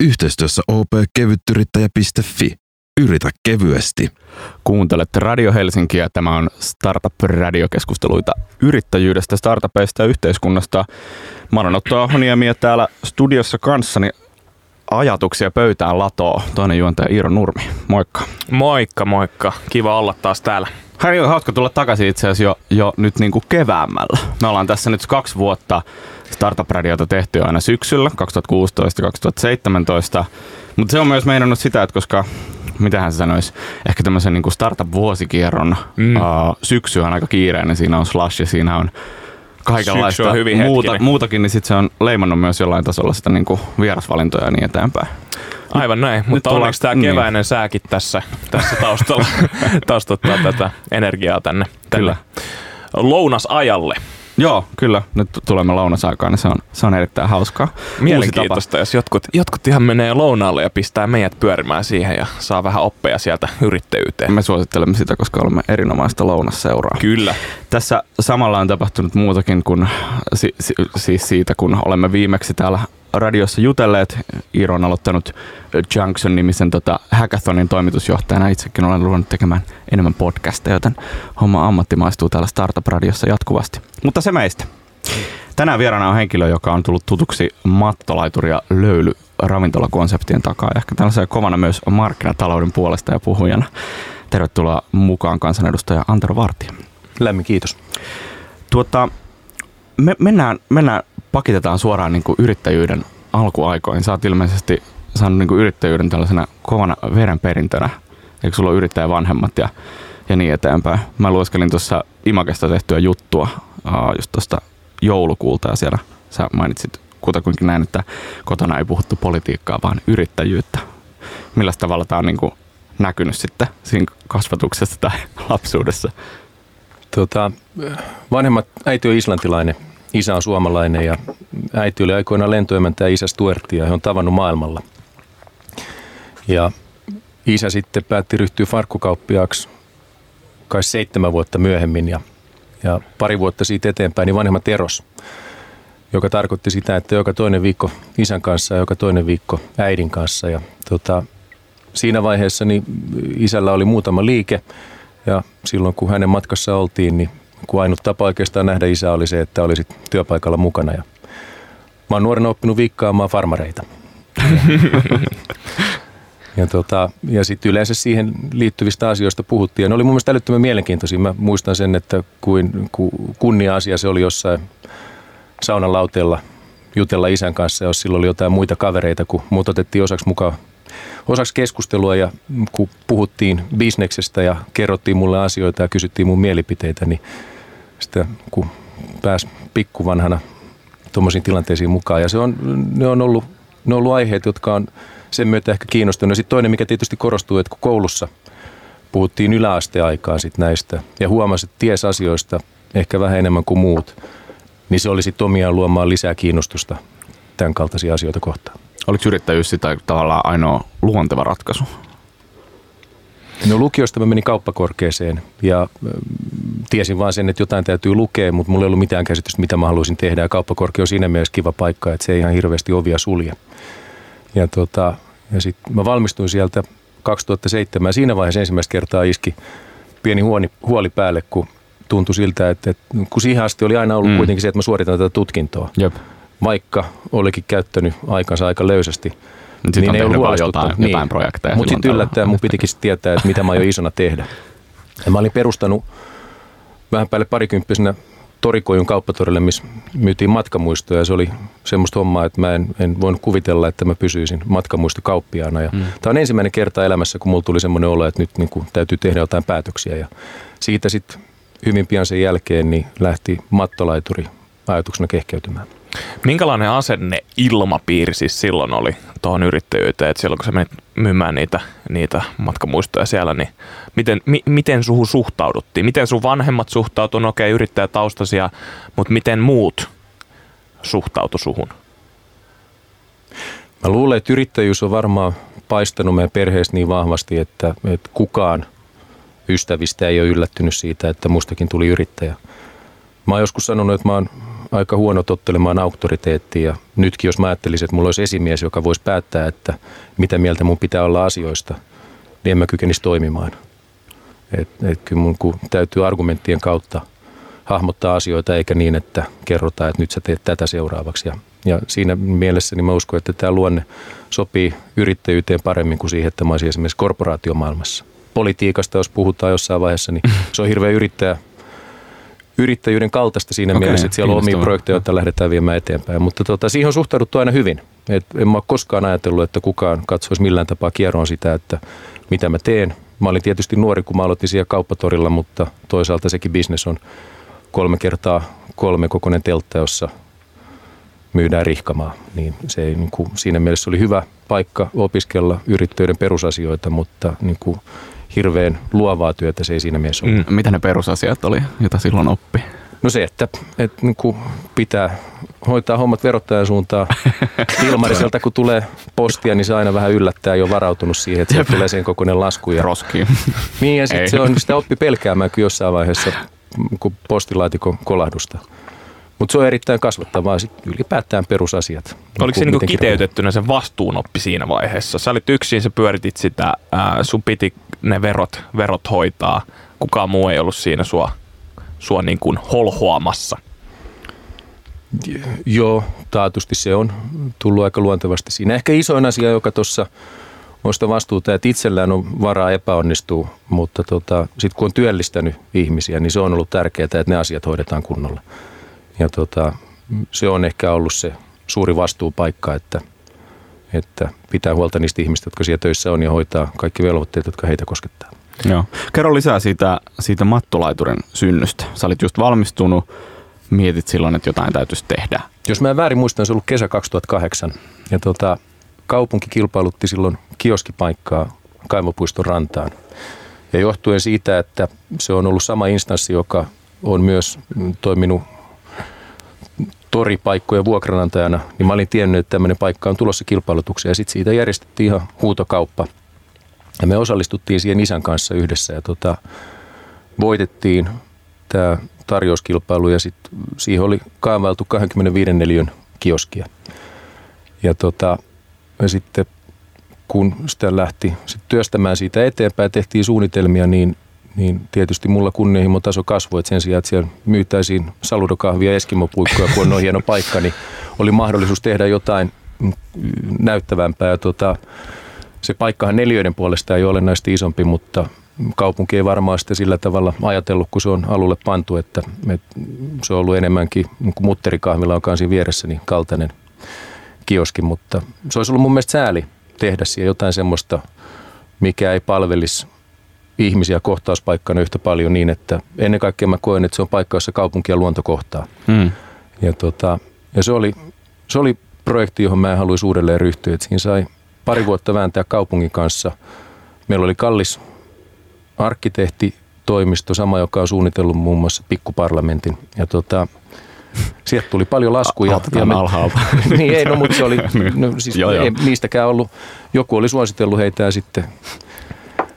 Yhteistyössä opkevyttyrittäjä.fi. Yritä kevyesti. Kuuntelette Radio Helsinkiä. Tämä on Startup-radiokeskusteluita yrittäjyydestä, startupeista ja yhteiskunnasta. Mä olen Otto Ahoniemi ja täällä studiossa kanssani ajatuksia pöytään latoo toinen juontaja Iiro Nurmi. Moikka. Moikka, moikka. Kiva olla taas täällä. Hän on hauska tulla takaisin itse asiassa jo, jo nyt niin kuin keväämällä. Me ollaan tässä nyt kaksi vuotta Startup-radiota tehty aina syksyllä 2016-2017. Mutta se on myös meinannut sitä, että koska mitähän se sanoisi, ehkä tämmöisen niin startup-vuosikierron mm. uh, syksy on aika kiireinen. Siinä on Slash ja siinä on kaikenlaista hyvin muuta, muutakin, niin sitten se on leimannut myös jollain tasolla sitä niin kuin vierasvalintoja ja niin eteenpäin. Aivan näin, mutta tullaan- onneksi tämä niin. keväinen sääkin tässä, tässä taustalla taustottaa tätä energiaa tänne, tänne Kyllä. lounasajalle. Joo, kyllä. Nyt tulemme lounasaikaan, niin se on, se on erittäin hauskaa. Mielenkiintoista, jos jotkut, jotkut ihan menee lounaalle ja pistää meidät pyörimään siihen ja saa vähän oppeja sieltä yrittäjyyteen. Me suosittelemme sitä, koska olemme erinomaista lounasseuraa. Kyllä. Tässä samalla on tapahtunut muutakin kuin si, si, siis siitä, kun olemme viimeksi täällä radiossa jutelleet. Iiro on aloittanut Junction-nimisen tota, hackathonin toimitusjohtajana. Itsekin olen ruvennut tekemään enemmän podcasteja, joten homma ammattimaistuu täällä Startup-radiossa jatkuvasti. Mutta se meistä. Tänään vieraana on henkilö, joka on tullut tutuksi mattolaituri ja löyly ravintolakonseptien takaa. Ehkä tällaisena kovana myös markkinatalouden puolesta ja puhujana. Tervetuloa mukaan kansanedustaja Antero Vartija. Lämmin kiitos. Tuota, me mennään, mennään, pakitetaan suoraan niin kuin yrittäjyyden alkuaikoihin. Sä oot ilmeisesti saanut niin kuin yrittäjyyden tällaisena kovana verenperintönä. Eikö sulla ole yrittäjän vanhemmat ja, ja niin eteenpäin. Mä lueskelin tuossa Imakesta tehtyä juttua just tuosta joulukuulta ja siellä sä mainitsit kutakuinkin näin, että kotona ei puhuttu politiikkaa, vaan yrittäjyyttä. Millä tavalla tämä on niin kuin näkynyt sitten siinä kasvatuksessa tai lapsuudessa? Tota, vanhemmat, äiti on islantilainen, isä on suomalainen ja äiti oli aikoinaan lentoemäntä ja isä Stuartti ja he on tavannut maailmalla. Ja isä sitten päätti ryhtyä farkkukauppiaaksi kai seitsemän vuotta myöhemmin ja, ja pari vuotta siitä eteenpäin niin vanhemmat eros, joka tarkoitti sitä, että joka toinen viikko isän kanssa ja joka toinen viikko äidin kanssa. Ja tota, siinä vaiheessa niin isällä oli muutama liike ja silloin kun hänen matkassa oltiin, niin kun ainut tapa oikeastaan nähdä isää oli se, että olisit työpaikalla mukana. Ja mä oon nuorena oppinut viikkaamaan farmareita. Ja, tota, ja sitten yleensä siihen liittyvistä asioista puhuttiin. Ja ne oli mun mielestä älyttömän mielenkiintoisia. Mä muistan sen, että kuin, kuin kunnia-asia se oli jossain saunan lauteella jutella isän kanssa, jos silloin oli jotain muita kavereita, kun muut otettiin osaksi mukaan osaksi keskustelua ja kun puhuttiin bisneksestä ja kerrottiin mulle asioita ja kysyttiin mun mielipiteitä, niin sitä kun pääsi pikkuvanhana tuommoisiin tilanteisiin mukaan. Ja se on, ne, on ollut, ne on ollut aiheet, jotka on sen myötä ehkä kiinnostunut. Ja sitten toinen, mikä tietysti korostuu, että kun koulussa puhuttiin yläasteaikaan sit näistä ja huomasi, että ties asioista ehkä vähän enemmän kuin muut, niin se oli sitten omiaan luomaan lisää kiinnostusta tämän kaltaisia asioita kohtaan. Oliko yrittäjyys sitä tavallaan ainoa luonteva ratkaisu? No lukiosta mä menin kauppakorkeeseen ja tiesin vaan sen, että jotain täytyy lukea, mutta mulla ei ollut mitään käsitystä, mitä mä haluaisin tehdä. Ja kauppakorkea on siinä mielessä kiva paikka, että se ei ihan hirveästi ovia sulje. Ja, tota, ja sitten mä valmistuin sieltä 2007 ja siinä vaiheessa ensimmäistä kertaa iski pieni huoni, huoli päälle, kun tuntui siltä, että, että kun siihen asti oli aina ollut mm. kuitenkin se, että mä suoritan tätä tutkintoa, Jep. Vaikka olikin käyttänyt aikansa aika löysästi. Sitten on ei ollut vaan huolestuttanut. jotain, jotain projekteja. Mutta sitten yllättäen mun pitikin tietää, että mitä mä aion isona tehdä. Ja mä olin perustanut vähän päälle parikymppisenä Torikojun kauppatorille, missä myytiin matkamuistoja. Ja se oli semmoista hommaa, että mä en, en voinut kuvitella, että mä pysyisin matkamuistokauppiaana. Ja Mm. Tämä on ensimmäinen kerta elämässä, kun mulla tuli semmoinen olo, että nyt niin kuin täytyy tehdä jotain päätöksiä. Ja siitä sitten hyvin pian sen jälkeen niin lähti mattolaituri ajatuksena kehkeytymään. Minkälainen asenne ilmapiiri siis silloin oli tuohon yrittäjyyteen, että silloin kun sä menit myymään niitä, niitä matkamuistoja siellä, niin miten, mi, miten suhun suhtauduttiin? Miten sun vanhemmat suhtautuivat, okei yrittäjätaustaisia, mutta miten muut suhtautu suhun? Mä luulen, että yrittäjyys on varmaan paistanut meidän perheessä niin vahvasti, että, että kukaan ystävistä ei ole yllättynyt siitä, että mustakin tuli yrittäjä. Mä oon joskus sanonut, että mä oon aika huono tottelemaan auktoriteettia. Ja nytkin jos mä ajattelisin, että mulla olisi esimies, joka voisi päättää, että mitä mieltä mun pitää olla asioista, niin en mä kykenisi toimimaan. Et, et kyllä mun kun täytyy argumenttien kautta hahmottaa asioita, eikä niin, että kerrotaan, että nyt sä teet tätä seuraavaksi. Ja, ja siinä mielessä niin mä uskon, että tämä luonne sopii yrittäjyyteen paremmin kuin siihen, että mä olisin esimerkiksi korporaatiomaailmassa. Politiikasta, jos puhutaan jossain vaiheessa, niin se on hirveän yrittäjä, yrittäjyyden kaltaista siinä okay, mielessä, että siellä on omia projekteja, joita lähdetään viemään eteenpäin. Mutta tota, siihen on suhtauduttu aina hyvin. Et en mä ole koskaan ajatellut, että kukaan katsoisi millään tapaa kierroon sitä, että mitä mä teen. Mä olin tietysti nuori, kun mä aloitin siellä kauppatorilla, mutta toisaalta sekin bisnes on kolme kertaa kolme kokoinen teltta, jossa myydään rihkamaa. Niin se ei, niin kuin, siinä mielessä oli hyvä paikka opiskella yrittäjyyden perusasioita, mutta niin kuin, hirveän luovaa työtä se ei siinä mielessä ole. Mm. Mitä ne perusasiat oli, joita silloin oppi? No se, että, että niin kuin pitää hoitaa hommat verottajan suuntaan. Ilmariselta kun tulee postia, niin se aina vähän yllättää jo varautunut siihen, että se tulee sen kokoinen lasku. Ja... Roskiin. Niin ja sitten se on, sitä oppi pelkäämään kyllä jossain vaiheessa kuin postilaatikon kolahdusta. Mutta se on erittäin kasvattavaa sitten ylipäätään perusasiat. Oliko se niinku kiteytettynä se vastuunoppi siinä vaiheessa? Sä olit yksin, sä pyöritit sitä, ää, sun piti ne verot, verot hoitaa. Kukaan muu ei ollut siinä sua, sua niin kuin holhoamassa. Joo, taatusti se on tullut aika luontevasti siinä. Ehkä isoin asia, joka tuossa on sitä vastuuta, että itsellään on varaa epäonnistua, mutta tota, sitten kun on työllistänyt ihmisiä, niin se on ollut tärkeää, että ne asiat hoidetaan kunnolla. Ja tota, se on ehkä ollut se suuri vastuupaikka, että, että pitää huolta niistä ihmistä, jotka siellä töissä on ja hoitaa kaikki velvoitteet, jotka heitä koskettaa. Joo. Kerro lisää siitä, siitä mattolaiturin synnystä. Sä olit just valmistunut, mietit silloin, että jotain täytyisi tehdä. Jos mä en väärin muistan, se on ollut kesä 2008. Ja tota, kaupunki kilpailutti silloin kioskipaikkaa Kaivopuiston rantaan. Ja johtuen siitä, että se on ollut sama instanssi, joka on myös toiminut toripaikkojen vuokranantajana, niin mä olin tiennyt, että tämmöinen paikka on tulossa kilpailutukseen ja sitten siitä järjestettiin ihan huutokauppa. Ja me osallistuttiin siihen isän kanssa yhdessä ja tota, voitettiin tämä tarjouskilpailu ja sitten siihen oli kaavailtu 25 neliön kioskia. Ja tota, ja sitten kun sitä lähti sit työstämään siitä eteenpäin tehtiin suunnitelmia, niin, niin tietysti mulla kunnianhimon taso kasvoi, että sen sijaan, että siellä myytäisiin saludokahvia ja eskimopuikkoja, kun on noin hieno paikka, niin oli mahdollisuus tehdä jotain näyttävämpää. Tota, se paikkahan neljöiden puolesta ei ole olennaisesti isompi, mutta kaupunki ei varmaan sitä sillä tavalla ajatellut, kun se on alulle pantu, että, se on ollut enemmänkin niin kuin mutterikahvilla, joka on siinä vieressä, niin kaltainen kioski, mutta se olisi ollut mun mielestä sääli tehdä siihen jotain semmoista, mikä ei palvelisi ihmisiä kohtauspaikkana yhtä paljon niin, että ennen kaikkea mä koen, että se on paikka, jossa kaupunki ja luonto kohtaa. Hmm. Ja, tota, ja se, oli, se oli projekti, johon mä en haluaisi uudelleen ryhtyä. Et siinä sai pari vuotta vääntää kaupungin kanssa. Meillä oli kallis arkkitehtitoimisto, sama joka on suunnitellut muun muassa pikkuparlamentin. Ja tota, Sieltä tuli paljon laskuja. Ja me, alhaalta. niin ei, no mutta se oli, niin. no, siis joo, joo. ei niistäkään ollut, joku oli suositellut heitä ja sitten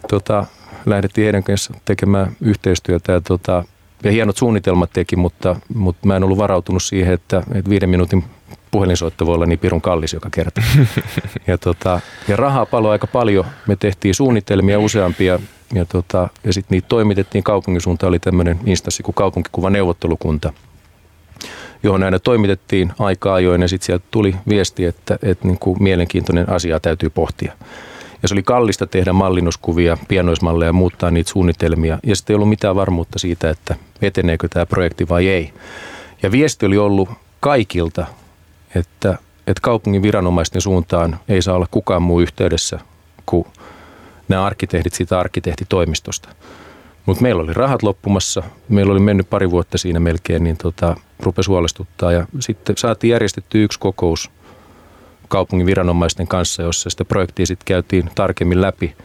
tota, lähdettiin heidän kanssa tekemään yhteistyötä ja, tota, ja hienot suunnitelmat teki, mutta, mutta mä en ollut varautunut siihen, että, että viiden minuutin puhelinsoitto voi olla niin pirun kallis joka kerta. ja, tota, ja rahaa paloi aika paljon. Me tehtiin suunnitelmia useampia ja, tota, ja sitten niitä toimitettiin kaupungin suuntaan. Oli tämmöinen instanssi kuin kaupunkikuvan neuvottelukunta – johon aina toimitettiin aika ajoin ja sitten sieltä tuli viesti, että, että niin kuin mielenkiintoinen asia täytyy pohtia. Ja se oli kallista tehdä mallinnuskuvia, pienoismalleja ja muuttaa niitä suunnitelmia. Ja sitten ei ollut mitään varmuutta siitä, että eteneekö tämä projekti vai ei. Ja viesti oli ollut kaikilta, että, että kaupungin viranomaisten suuntaan ei saa olla kukaan muu yhteydessä kuin nämä arkkitehdit siitä arkkitehtitoimistosta. Mutta meillä oli rahat loppumassa, meillä oli mennyt pari vuotta siinä melkein, niin tota, rupesi huolestuttaa. Ja sitten saatiin järjestetty yksi kokous kaupungin viranomaisten kanssa, jossa sitä projektia sitten käytiin tarkemmin läpi.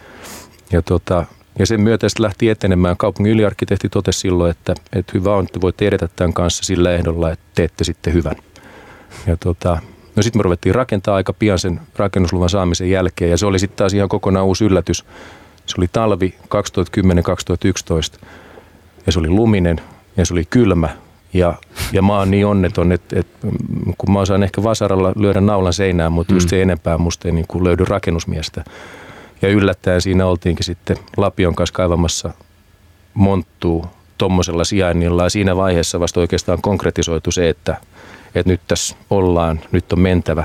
Ja, tota, ja sen myötä sitten lähti etenemään. Kaupungin yliarkkitehti totesi silloin, että, että hyvä on, että voitte edetä tämän kanssa sillä ehdolla, että teette sitten hyvän. Ja tota, no sitten me ruvettiin rakentaa aika pian sen rakennusluvan saamisen jälkeen ja se oli sitten taas ihan kokonaan uusi yllätys. Se oli talvi 2010-2011 ja se oli luminen ja se oli kylmä Ja, ja mä oon niin onneton, että, että kun mä osaan ehkä vasaralla lyödä naulan seinään, mutta just se enempää musta ei niin kuin löydy rakennusmiestä. Ja yllättäen siinä oltiinkin sitten Lapion kanssa kaivamassa monttuu tuommoisella sijainnilla. Ja siinä vaiheessa vasta oikeastaan konkretisoitu se, että, että nyt tässä ollaan, nyt on mentävä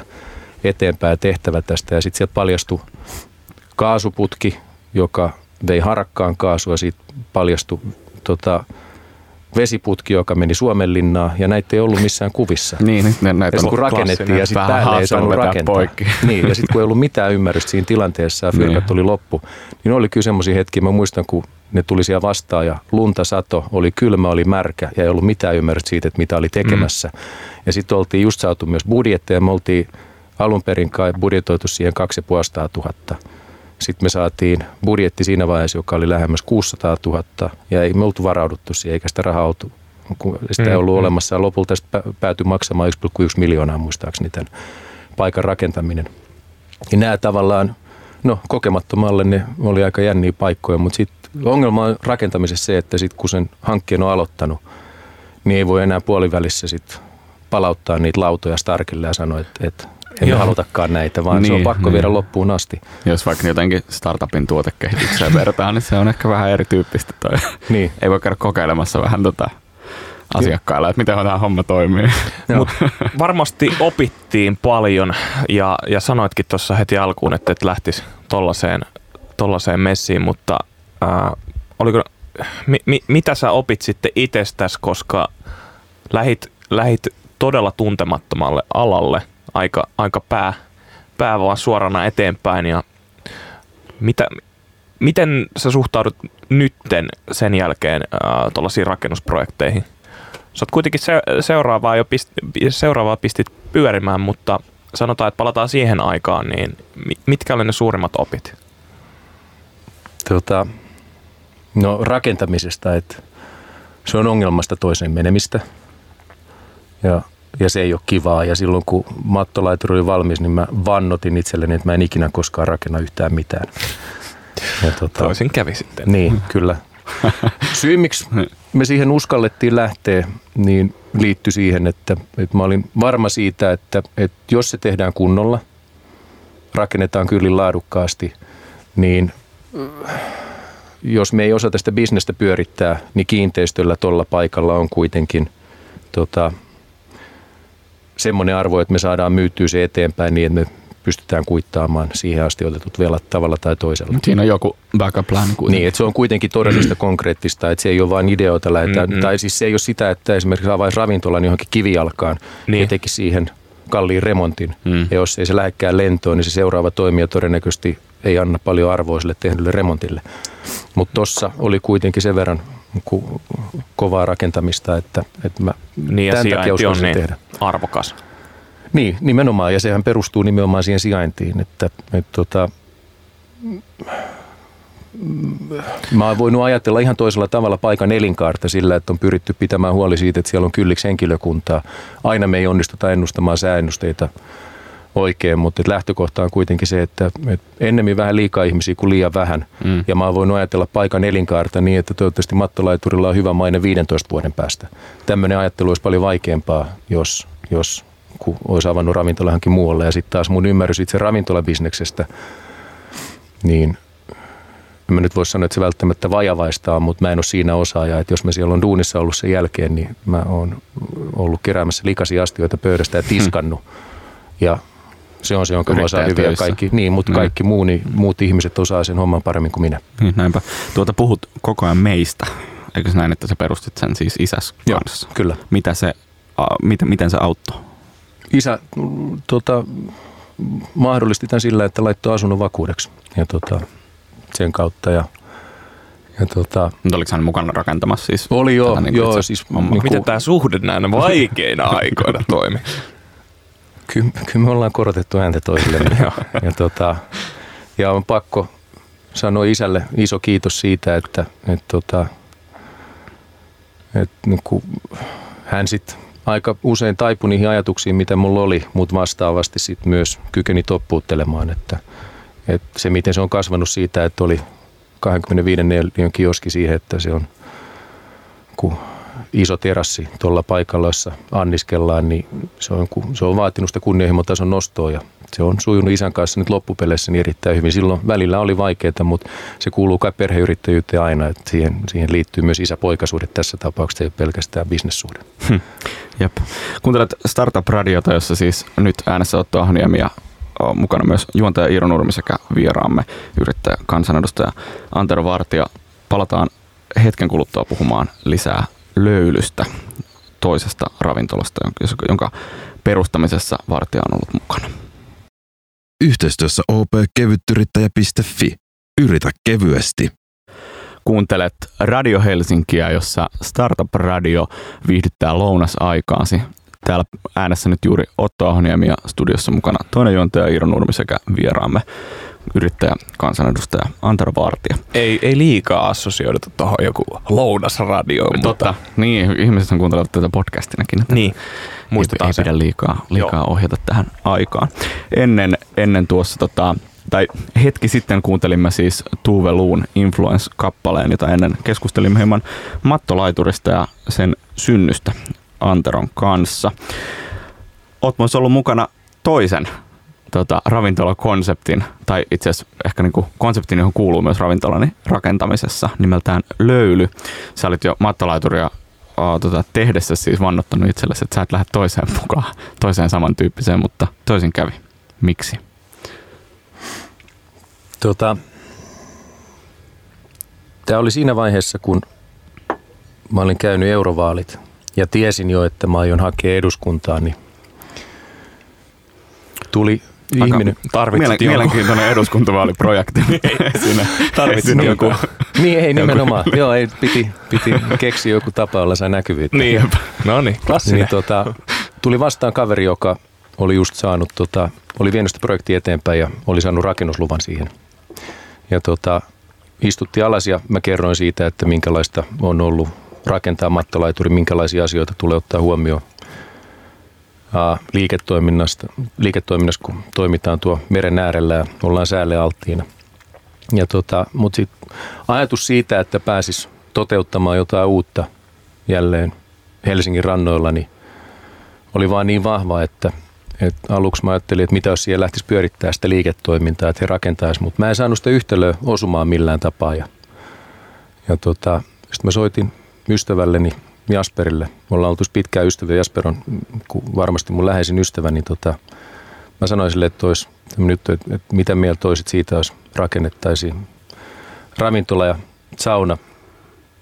eteenpäin tehtävä tästä. Ja sitten sieltä paljastui kaasuputki, joka vei harakkaan kaasua, siitä paljastui tota, vesiputki, joka meni Suomenlinnaan, ja näitä ei ollut missään kuvissa. Niin, ne, näitä ja kun rakennettiin ja sitten päälle ei saanut rakentaa. Poikki. Niin, ja sitten kun ei ollut mitään ymmärrystä siinä tilanteessa ja fyrkat niin. oli loppu, niin oli kyllä semmoisia hetkiä, mä muistan kun ne tuli siellä vastaan ja lunta sato, oli kylmä, oli märkä ja ei ollut mitään ymmärrystä siitä, että mitä oli tekemässä. Mm. Ja sitten oltiin just saatu myös budjetteja, me oltiin alun perin kai budjetoitu siihen 2500 000 sitten me saatiin budjetti siinä vaiheessa, joka oli lähemmäs 600 000 ja ei me oltu varauduttu siihen eikä sitä rahaa oltu, sitä ei mm, ollut mm. olemassa. Lopulta päätyi maksamaan 1,1 miljoonaa muistaakseni tämän paikan rakentaminen. Ja nämä tavallaan, no kokemattomalle ne oli aika jänniä paikkoja, mutta sitten ongelma on rakentamisessa se, että sitten kun sen hankkeen on aloittanut, niin ei voi enää puolivälissä sitten palauttaa niitä lautoja Starkille ja sanoa, että, että emme Joo. halutakaan näitä, vaan niin, se on niin, pakko niin. viedä loppuun asti. Jos vaikka jotenkin startupin tuotekehitykseen vertaa, niin se on ehkä vähän erityyppistä toi. Niin. Ei voi käydä kokeilemassa vähän tota asiakkailla, että miten tämä homma toimii. Mut varmasti opittiin paljon ja, ja sanoitkin tuossa heti alkuun, että et lähtisi tollaiseen, tollaiseen messiin, mutta äh, oliko, mi, mi, mitä sä opit sitten itsestäsi, koska lähit, lähit todella tuntemattomalle alalle – aika, aika pää, pää vaan suorana eteenpäin ja mitä, miten sä suhtaudut nytten sen jälkeen äh, tuollaisiin rakennusprojekteihin? Sä oot kuitenkin se, seuraavaa, jo pist, seuraavaa pistit pyörimään, mutta sanotaan, että palataan siihen aikaan, niin mitkä oli ne suurimmat opit? Tota, no rakentamisesta, että se on ongelmasta toiseen menemistä. Ja ja se ei ole kivaa. Ja silloin kun mattolaituri oli valmis, niin mä vannotin itselleni, että mä en ikinä koskaan rakenna yhtään mitään. Ja tota, Toisin kävi sitten. Niin, kyllä. Syy, miksi me siihen uskallettiin lähteä, niin liittyi siihen, että, että mä olin varma siitä, että, että jos se tehdään kunnolla, rakennetaan kyllin laadukkaasti, niin jos me ei osata sitä bisnestä pyörittää, niin kiinteistöllä tuolla paikalla on kuitenkin tota, semmoinen arvo, että me saadaan myytyä se eteenpäin niin, että me pystytään kuittaamaan siihen asti otetut velat tavalla tai toisella. Siinä on joku backup plan kuitenkin. Niin, että se on kuitenkin todellista konkreettista, että se ei ole vain ideoita lähetään, mm-hmm. tai siis se ei ole sitä, että esimerkiksi avaisi ravintolan johonkin kivijalkaan niin. ja teki siihen kalliin remontin. Mm. Ja jos ei se lähekkään lentoon, niin se seuraava toimija todennäköisesti ei anna paljon arvoa sille tehdylle remontille. Mutta tuossa oli kuitenkin sen verran kovaa rakentamista, että, että mä niin ja sijainti on niin tehdä. arvokas. Niin, nimenomaan, ja sehän perustuu nimenomaan siihen sijaintiin, että, että tota, mä oon voinut ajatella ihan toisella tavalla paikan elinkaarta sillä, että on pyritty pitämään huoli siitä, että siellä on kylliksi henkilökuntaa. Aina me ei onnistuta ennustamaan sääennusteita oikein, mutta lähtökohta on kuitenkin se, että, että ennemmin vähän liikaa ihmisiä kuin liian vähän. Mm. Ja mä oon voinut ajatella paikan elinkaarta niin, että toivottavasti mattolaiturilla on hyvä maine 15 vuoden päästä. Tämmöinen ajattelu olisi paljon vaikeampaa, jos, jos kun olisi avannut ravintolahankin muualle. Ja sitten taas mun ymmärrys itse ravintolabisneksestä, niin en mä nyt voi sanoa, että se välttämättä vajavaistaa, mutta mä en ole siinä osaaja. Että jos mä siellä on duunissa ollut sen jälkeen, niin mä oon ollut keräämässä likaisia astioita pöydästä ja tiskannut. Hmm. Ja se on se, jonka mä osaan hyvin. Kaikki, niin, mutta mm. kaikki muu, niin, muut ihmiset osaa sen homman paremmin kuin minä. Niin, näinpä. Tuota puhut koko ajan meistä. Eikö se näin, että sä perustit sen siis isäs Joo, kanssa? kyllä. Mitä se, uh, miten, miten se auttoi? Isä tota, mahdollisti tämän sillä, että laittoi asunnon vakuudeksi. Ja tota, sen kautta ja ja tota, Mutta oliko hän mukana rakentamassa siis? Oli joo, niin joo siis, niin kuin, Miten tämä suhde näinä vaikeina aikoina toimi? Kyllä, kyllä me ollaan korotettu ääntä toisillemme. ja, ja, tota, ja on pakko sanoa isälle iso kiitos siitä, että, että, tota, että niin kuin, hän sitten aika usein taipui niihin ajatuksiin, mitä mulla oli, mutta vastaavasti sitten myös kykeni toppuuttelemaan, että, että se miten se on kasvanut siitä, että oli 25 neliön kioski siihen, että se on iso terassi tuolla paikalla, jossa anniskellaan, niin se on, se on vaatinut sitä kunnianhimotason nostoa ja se on sujunut isän kanssa nyt loppupeleissä niin erittäin hyvin. Silloin välillä oli vaikeaa, mutta se kuuluu kai perheyrittäjyyteen aina, että siihen, siihen liittyy myös isä-poikasuhde tässä tapauksessa, ei ole pelkästään bisnessuhde. Hm. Jep. Kuuntelet Startup-radiota, jossa siis nyt äänessä Otto Ahniemi ja mukana myös juontaja Iiro Nurmi sekä vieraamme yrittäjä, kansanedustaja Antero Vartija. Palataan hetken kuluttua puhumaan lisää löylystä toisesta ravintolasta, jonka perustamisessa Vartija on ollut mukana. Yhteistyössä opkevyttyrittäjä.fi. Yritä kevyesti. Kuuntelet Radio Helsinkiä, jossa Startup Radio viihdyttää lounasaikaasi. Täällä äänessä nyt juuri Otto Ahoniemi ja studiossa mukana toinen juontaja Iiro Nurmi sekä vieraamme yrittäjä, kansanedustaja Antero Vartija. Ei, ei liikaa assosioiduta tuohon joku lounasradio. Totta, mutta... niin, ihmiset on kuuntelevat tätä podcastinakin. Että niin, muistetaan ei, ei pidä liikaa, liikaa ohjata tähän aikaan. Ennen, ennen tuossa tota, tai hetki sitten kuuntelimme siis Tuve Luun Influence-kappaleen, jota ennen keskustelimme hieman mattolaiturista ja sen synnystä Anteron kanssa. Oot myös ollut mukana toisen tota, ravintolakonseptin, tai itse asiassa ehkä niinku konseptin, johon kuuluu myös ravintolani rakentamisessa, nimeltään Löyly. Sä olit jo mattolaituria uh, tota, tehdessä siis vannottanut itsellesi, että sä et lähde toiseen mukaan, toiseen samantyyppiseen, mutta toisin kävi. Miksi? Tota, Tämä oli siinä vaiheessa, kun mä olin käynyt eurovaalit ja tiesin jo, että mä aion hakea eduskuntaan, niin tuli ihminen. Mielen, mielenkiintoinen eduskuntavaaliprojekti. Siinä tarvitsit joku. Niin, ei nimenomaan. Joku. Joo, ei, piti, piti keksiä joku tapa, jolla sai näkyvyyttä. Niin, no niin, klassinen. Niin, tota, tuli vastaan kaveri, joka oli just saanut, tota, oli vienyt sitä projektia eteenpäin ja oli saanut rakennusluvan siihen. Ja tota, istutti alas ja mä kerroin siitä, että minkälaista on ollut rakentaa mattolaituri, minkälaisia asioita tulee ottaa huomioon liiketoiminnasta, liiketoiminnassa, kun toimitaan tuo meren äärellä ja ollaan säälle alttiina. Ja tota, mutta ajatus siitä, että pääsis toteuttamaan jotain uutta jälleen Helsingin rannoilla, niin oli vaan niin vahva, että, että aluksi mä ajattelin, että mitä jos siellä lähtisi pyörittää sitä liiketoimintaa, että he rakentaisi, mutta mä en saanut sitä yhtälöä osumaan millään tapaa. Ja, ja tota, sitten mä soitin ystävälleni Jasperille. Me ollaan oltu pitkään ystäviä. Jasper on varmasti mun läheisin ystävä, niin tota, mä sanoin sille, että, olisi, nyt, että, että mitä mieltä toisit siitä, jos rakennettaisiin ravintola ja sauna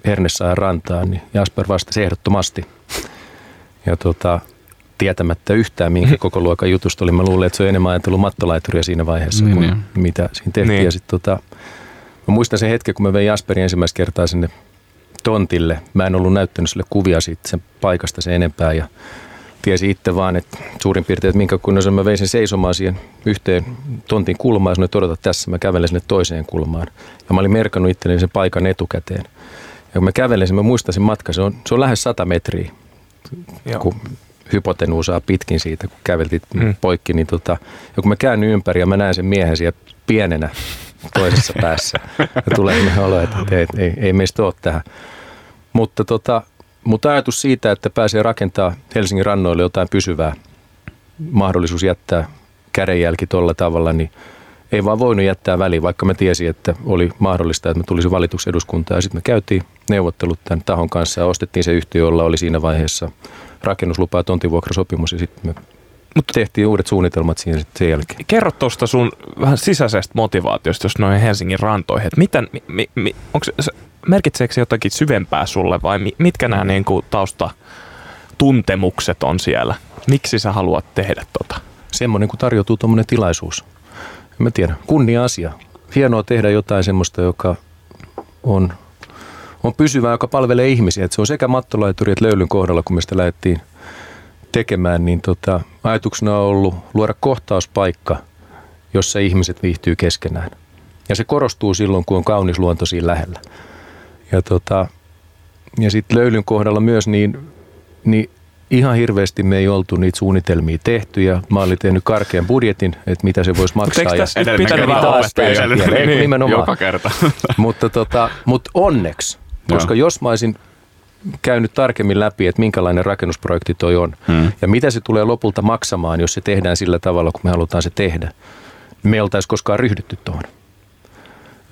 Hernesaan rantaan, niin Jasper vastasi ehdottomasti. Ja tota, tietämättä yhtään, minkä koko luokan jutusta oli. Mä luulen, että se on enemmän ajatellut mattolaituria siinä vaiheessa, niin, kuin niin. mitä siinä tehtiin. Niin. Ja sit, tota, mä muistan sen hetken, kun mä vein Jasperin ensimmäistä kertaa sinne tontille. Mä en ollut näyttänyt sille kuvia siitä sen paikasta sen enempää ja tiesi itse vaan, että suurin piirtein, että minkä kunnossa mä vein sen seisomaan siihen yhteen tontin kulmaan ja sanoin, että odota tässä, mä kävelen sinne toiseen kulmaan. Ja mä olin merkannut itselleni sen paikan etukäteen. Ja kun mä kävelen sen, mä muistan sen matka, se on, se on lähes 100 metriä, Joo. kun hypotenuusaa pitkin siitä, kun käveltiin hmm. poikki. Niin tota, ja kun mä käännyn ympäri ja mä näen sen miehen siellä pienenä toisessa päässä. Ja tulee olo, että ei, ei, ei meistä ole tähän. Mutta, tota, mutta ajatus siitä, että pääsee rakentaa Helsingin rannoille jotain pysyvää, mahdollisuus jättää kädenjälki tuolla tavalla, niin ei vaan voinut jättää väliin, vaikka mä tiesin, että oli mahdollista, että mä tulisin valituksi eduskuntaan. Ja sitten me käytiin neuvottelut tämän tahon kanssa ja ostettiin se yhtiö, jolla oli siinä vaiheessa rakennuslupa ja tontivuokrasopimus ja sitten me mutta tehtiin uudet suunnitelmat siinä sitten sen jälkeen. Kerro tuosta sun vähän sisäisestä motivaatiosta, jos noin Helsingin rantoihin. Että miten, mi, mi, onko se, merkitseekö se jotakin syvempää sulle vai mitkä nämä niin kuin tausta tuntemukset on siellä? Miksi sä haluat tehdä tota? Semmoinen, kun tarjoutuu tuommoinen tilaisuus. En mä tiedä, kunnia-asia. Hienoa tehdä jotain semmoista, joka on, on pysyvää, joka palvelee ihmisiä. Et se on sekä mattolaituri että löylyn kohdalla, kun me sitä lähdettiin tekemään, niin tota, ajatuksena on ollut luoda kohtauspaikka, jossa ihmiset viihtyy keskenään. Ja se korostuu silloin, kun on kaunis luonto siinä lähellä. Ja, tota, ja sitten löylyn kohdalla myös, niin, niin ihan hirveästi me ei oltu niitä suunnitelmia tehty ja mä olin tehnyt karkean budjetin, että mitä se voisi maksaa. Eikö tässä ja pitänyt vähän niin, nimenomaan. Joka kerta. mutta, tota, mutta onneksi, koska Joo. jos mä olisin käynyt tarkemmin läpi, että minkälainen rakennusprojekti toi on Mm. ja mitä se tulee lopulta maksamaan, jos se tehdään sillä tavalla, kun me halutaan se tehdä. Me ei oltaisi koskaan ryhdytty tuohon.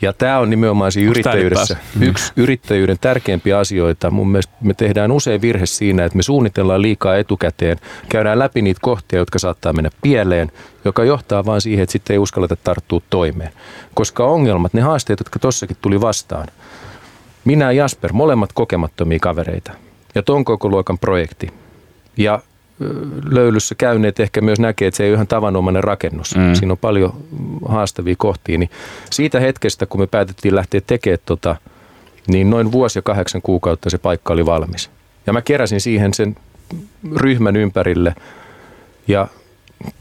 Ja tämä on nimenomaan siinä yrittäjyydessä yksi yrittäjyyden tärkeimpiä asioita. Mun mielestä me tehdään usein virhe siinä, että me suunnitellaan liikaa etukäteen, käydään läpi niitä kohtia, jotka saattaa mennä pieleen, joka johtaa vaan siihen, että sitten ei uskalleta tarttua toimeen. Koska ongelmat, ne haasteet, jotka tossakin tuli vastaan, minä ja Jasper, molemmat kokemattomia kavereita. Ja ton koko luokan projekti. Ja löylyssä käyneet ehkä myös näkee, että se ei ole ihan tavanomainen rakennus. Mm. Siinä on paljon haastavia kohtia. Niin siitä hetkestä, kun me päätettiin lähteä tekemään tota, niin noin vuosi ja kahdeksan kuukautta se paikka oli valmis. Ja mä keräsin siihen sen ryhmän ympärille ja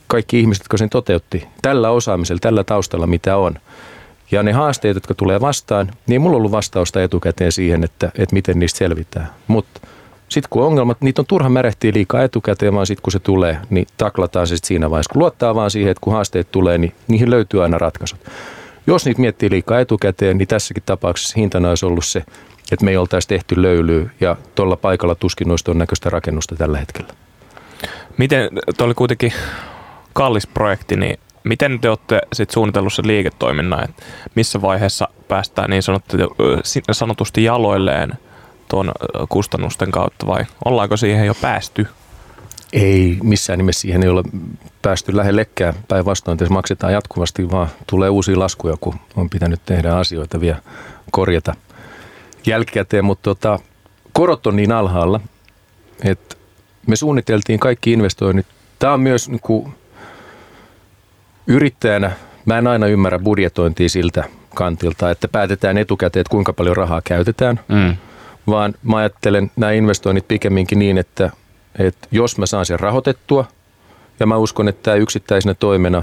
kaikki ihmiset, jotka sen toteutti tällä osaamisella, tällä taustalla, mitä on. Ja ne haasteet, jotka tulee vastaan, niin mulla ollut vastausta etukäteen siihen, että, että miten niistä selvitään. Mutta sitten kun ongelmat, niitä on turha märehtiä liikaa etukäteen, vaan sitten kun se tulee, niin taklataan se sit siinä vaiheessa. Kun luottaa vaan siihen, että kun haasteet tulee, niin niihin löytyy aina ratkaisut. Jos niitä miettii liikaa etukäteen, niin tässäkin tapauksessa hintana olisi ollut se, että me ei oltaisi tehty löylyä ja tuolla paikalla tuskin olisi näköistä rakennusta tällä hetkellä. Miten, tuo oli kuitenkin kallis projekti, niin miten te olette sit suunnitellut sen liiketoiminnan, että missä vaiheessa päästään niin sanotusti jaloilleen tuon kustannusten kautta vai ollaanko siihen jo päästy? Ei missään nimessä siihen ei ole päästy lähellekään. Päinvastoin tässä maksetaan jatkuvasti, vaan tulee uusia laskuja, kun on pitänyt tehdä asioita vielä korjata jälkikäteen. Mutta tota, korot on niin alhaalla, että me suunniteltiin kaikki investoinnit. Tämä on myös niin kuin, yrittäjänä, mä en aina ymmärrä budjetointia siltä kantilta, että päätetään etukäteen, että kuinka paljon rahaa käytetään Mm. vaan mä ajattelen nämä investoinnit pikemminkin niin, että, että jos mä saan sen rahoitettua, ja mä uskon, että tämä yksittäisenä toimena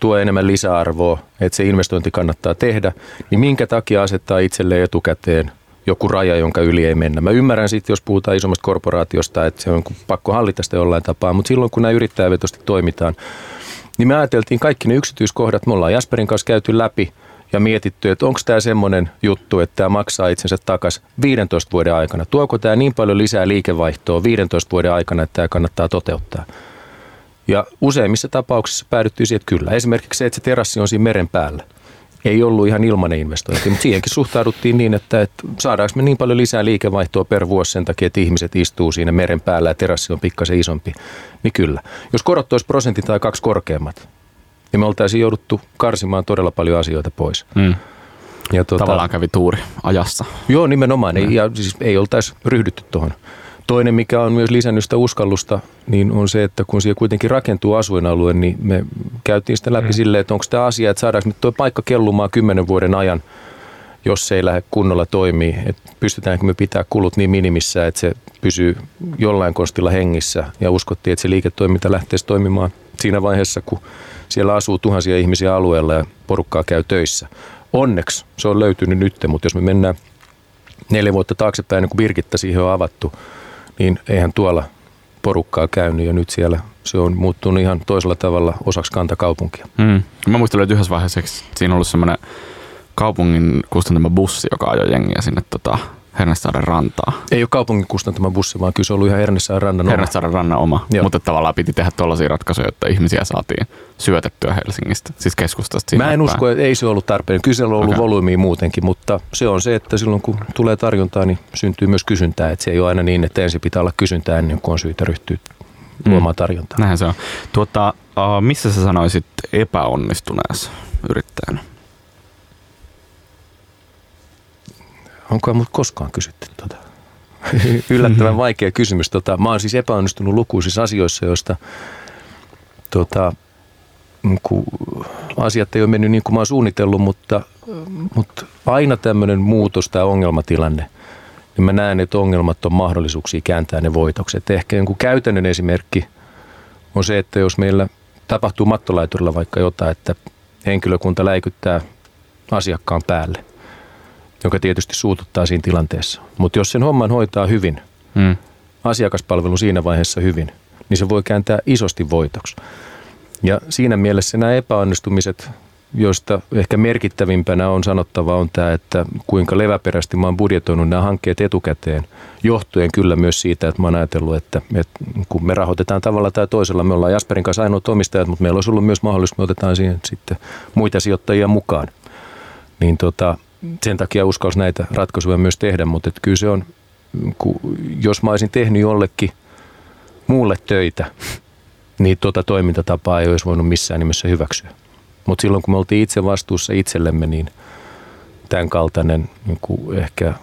tuo enemmän lisäarvoa, että se investointi kannattaa tehdä, niin minkä takia asettaa itselleen etukäteen joku raja, jonka yli ei mennä. Mä ymmärrän sitten, jos puhutaan isommasta korporaatiosta, että se on pakko hallita sitä jollain tapaa, mutta silloin kun nämä yrittäjävetosti toimitaan, niin me ajateltiin kaikki ne yksityiskohdat, me ollaan Jasperin kanssa käyty läpi ja mietitty, että onko tämä semmoinen juttu, että tämä maksaa itsensä takaisin 15 vuoden aikana. Tuoko tämä niin paljon lisää liikevaihtoa 15 vuoden aikana, että tämä kannattaa toteuttaa. Ja useimmissa tapauksissa päädyttiin siihen, että kyllä. Esimerkiksi se, että se terassi on siinä meren päällä. Ei ollut ihan ilmainen investointi, mutta siihenkin suhtauduttiin niin, että, että saadaanko me niin paljon lisää liikevaihtoa per vuosi sen takia, että ihmiset istuu siinä meren päällä ja terassi on pikkasen isompi. Niin kyllä. Jos korot olisi prosentin tai kaksi korkeammat, niin me oltaisiin jouduttu karsimaan todella paljon asioita pois. Mm. Ja tuota, Tavallaan kävi tuuri ajassa. Joo, nimenomaan. Ei, ja siis ei oltaisi ryhdytty tuohon. Toinen, mikä on myös lisännyt sitä uskallusta, niin on se, että kun siellä kuitenkin rakentuu asuinalue, niin me käytiin sitä läpi mm. silleen, että onko tämä asia, että saadaanko nyt tuo paikka kellumaan kymmenen vuoden ajan, jos se ei lähde kunnolla toimii, että pystytäänkö me pitää kulut niin minimissä, että se pysyy jollain konstilla hengissä ja uskottiin, että se liiketoiminta lähtee toimimaan siinä vaiheessa, kun siellä asuu tuhansia ihmisiä alueella ja porukkaa käy töissä. Onneksi se on löytynyt nyt, mutta jos me mennään neljä vuotta taaksepäin, ennen kuin Birgitta siihen on avattu, niin eihän tuolla porukkaa käynyt ja nyt siellä se on muuttunut ihan toisella tavalla osaksi kantakaupunkia. Mm. Mä muistelen, että yhdessä vaiheessa siinä on ollut semmoinen kaupungin kustantama bussi, joka ajoi jengiä sinne tota, Hernesaaren rantaa. Ei ole kaupungin kustantama bussi, vaan kyllä se on ollut ihan Hernesään rannan oma. Hernesaaren rannan oma, Joo. mutta tavallaan piti tehdä tollaisia ratkaisuja, että ihmisiä saatiin syötettyä Helsingistä, siis keskustasta Mä en päin. usko, että ei se ollut tarpeen. Kyllä siellä on ollut okay. volyymiä muutenkin, mutta se on se, että silloin kun tulee tarjontaa, niin syntyy myös kysyntää. Että se ei ole aina niin, että ensin pitää olla kysyntää ennen kuin on syytä ryhtyä luomaan tarjontaa. Näin se on. Tuota, missä sä sanoisit epäonnistuneessa yrittäjänä? Onko mut koskaan kysytty tota? Yllättävän vaikea kysymys. Tota, mä oon siis epäonnistunut lukuisissa asioissa, joista tota, ku, asiat ei ole mennyt niin kuin mä oon suunnitellut, mutta, mutta aina tämmöinen muutos tai ongelmatilanne, niin mä näen, että ongelmat on mahdollisuuksia kääntää ne voitoksi. Et ehkä jonkun käytännön esimerkki on se, että jos meillä tapahtuu mattolaiturilla vaikka jotain, että henkilökunta läikyttää asiakkaan päälle, joka tietysti suututtaa siinä tilanteessa. Mutta jos sen homman hoitaa hyvin, Mm. asiakaspalvelu siinä vaiheessa hyvin, niin se voi kääntää isosti voitoksi. Ja siinä mielessä nämä epäonnistumiset joista ehkä merkittävimpänä on sanottava on tämä, että kuinka leväperäisesti mä oon budjetoinut nämä hankkeet etukäteen, johtuen kyllä myös siitä, että mä oon ajatellut, että, että kun me rahoitetaan tavalla tai toisella, me ollaan Jasperin kanssa ainoat omistajat, mutta meillä olisi ollut myös mahdollisuus, me otetaan siihen sitten muita sijoittajia mukaan. Niin tota, sen takia uskalsi näitä ratkaisuja myös tehdä, mutta että kyllä se on, kun, jos mä olisin tehnyt jollekin muulle töitä, niin tuota toimintatapaa ei olisi voinut missään nimessä hyväksyä. Mutta silloin kun me oltiin itse vastuussa itsellemme, niin tämän kaltainen niin kuin ehkä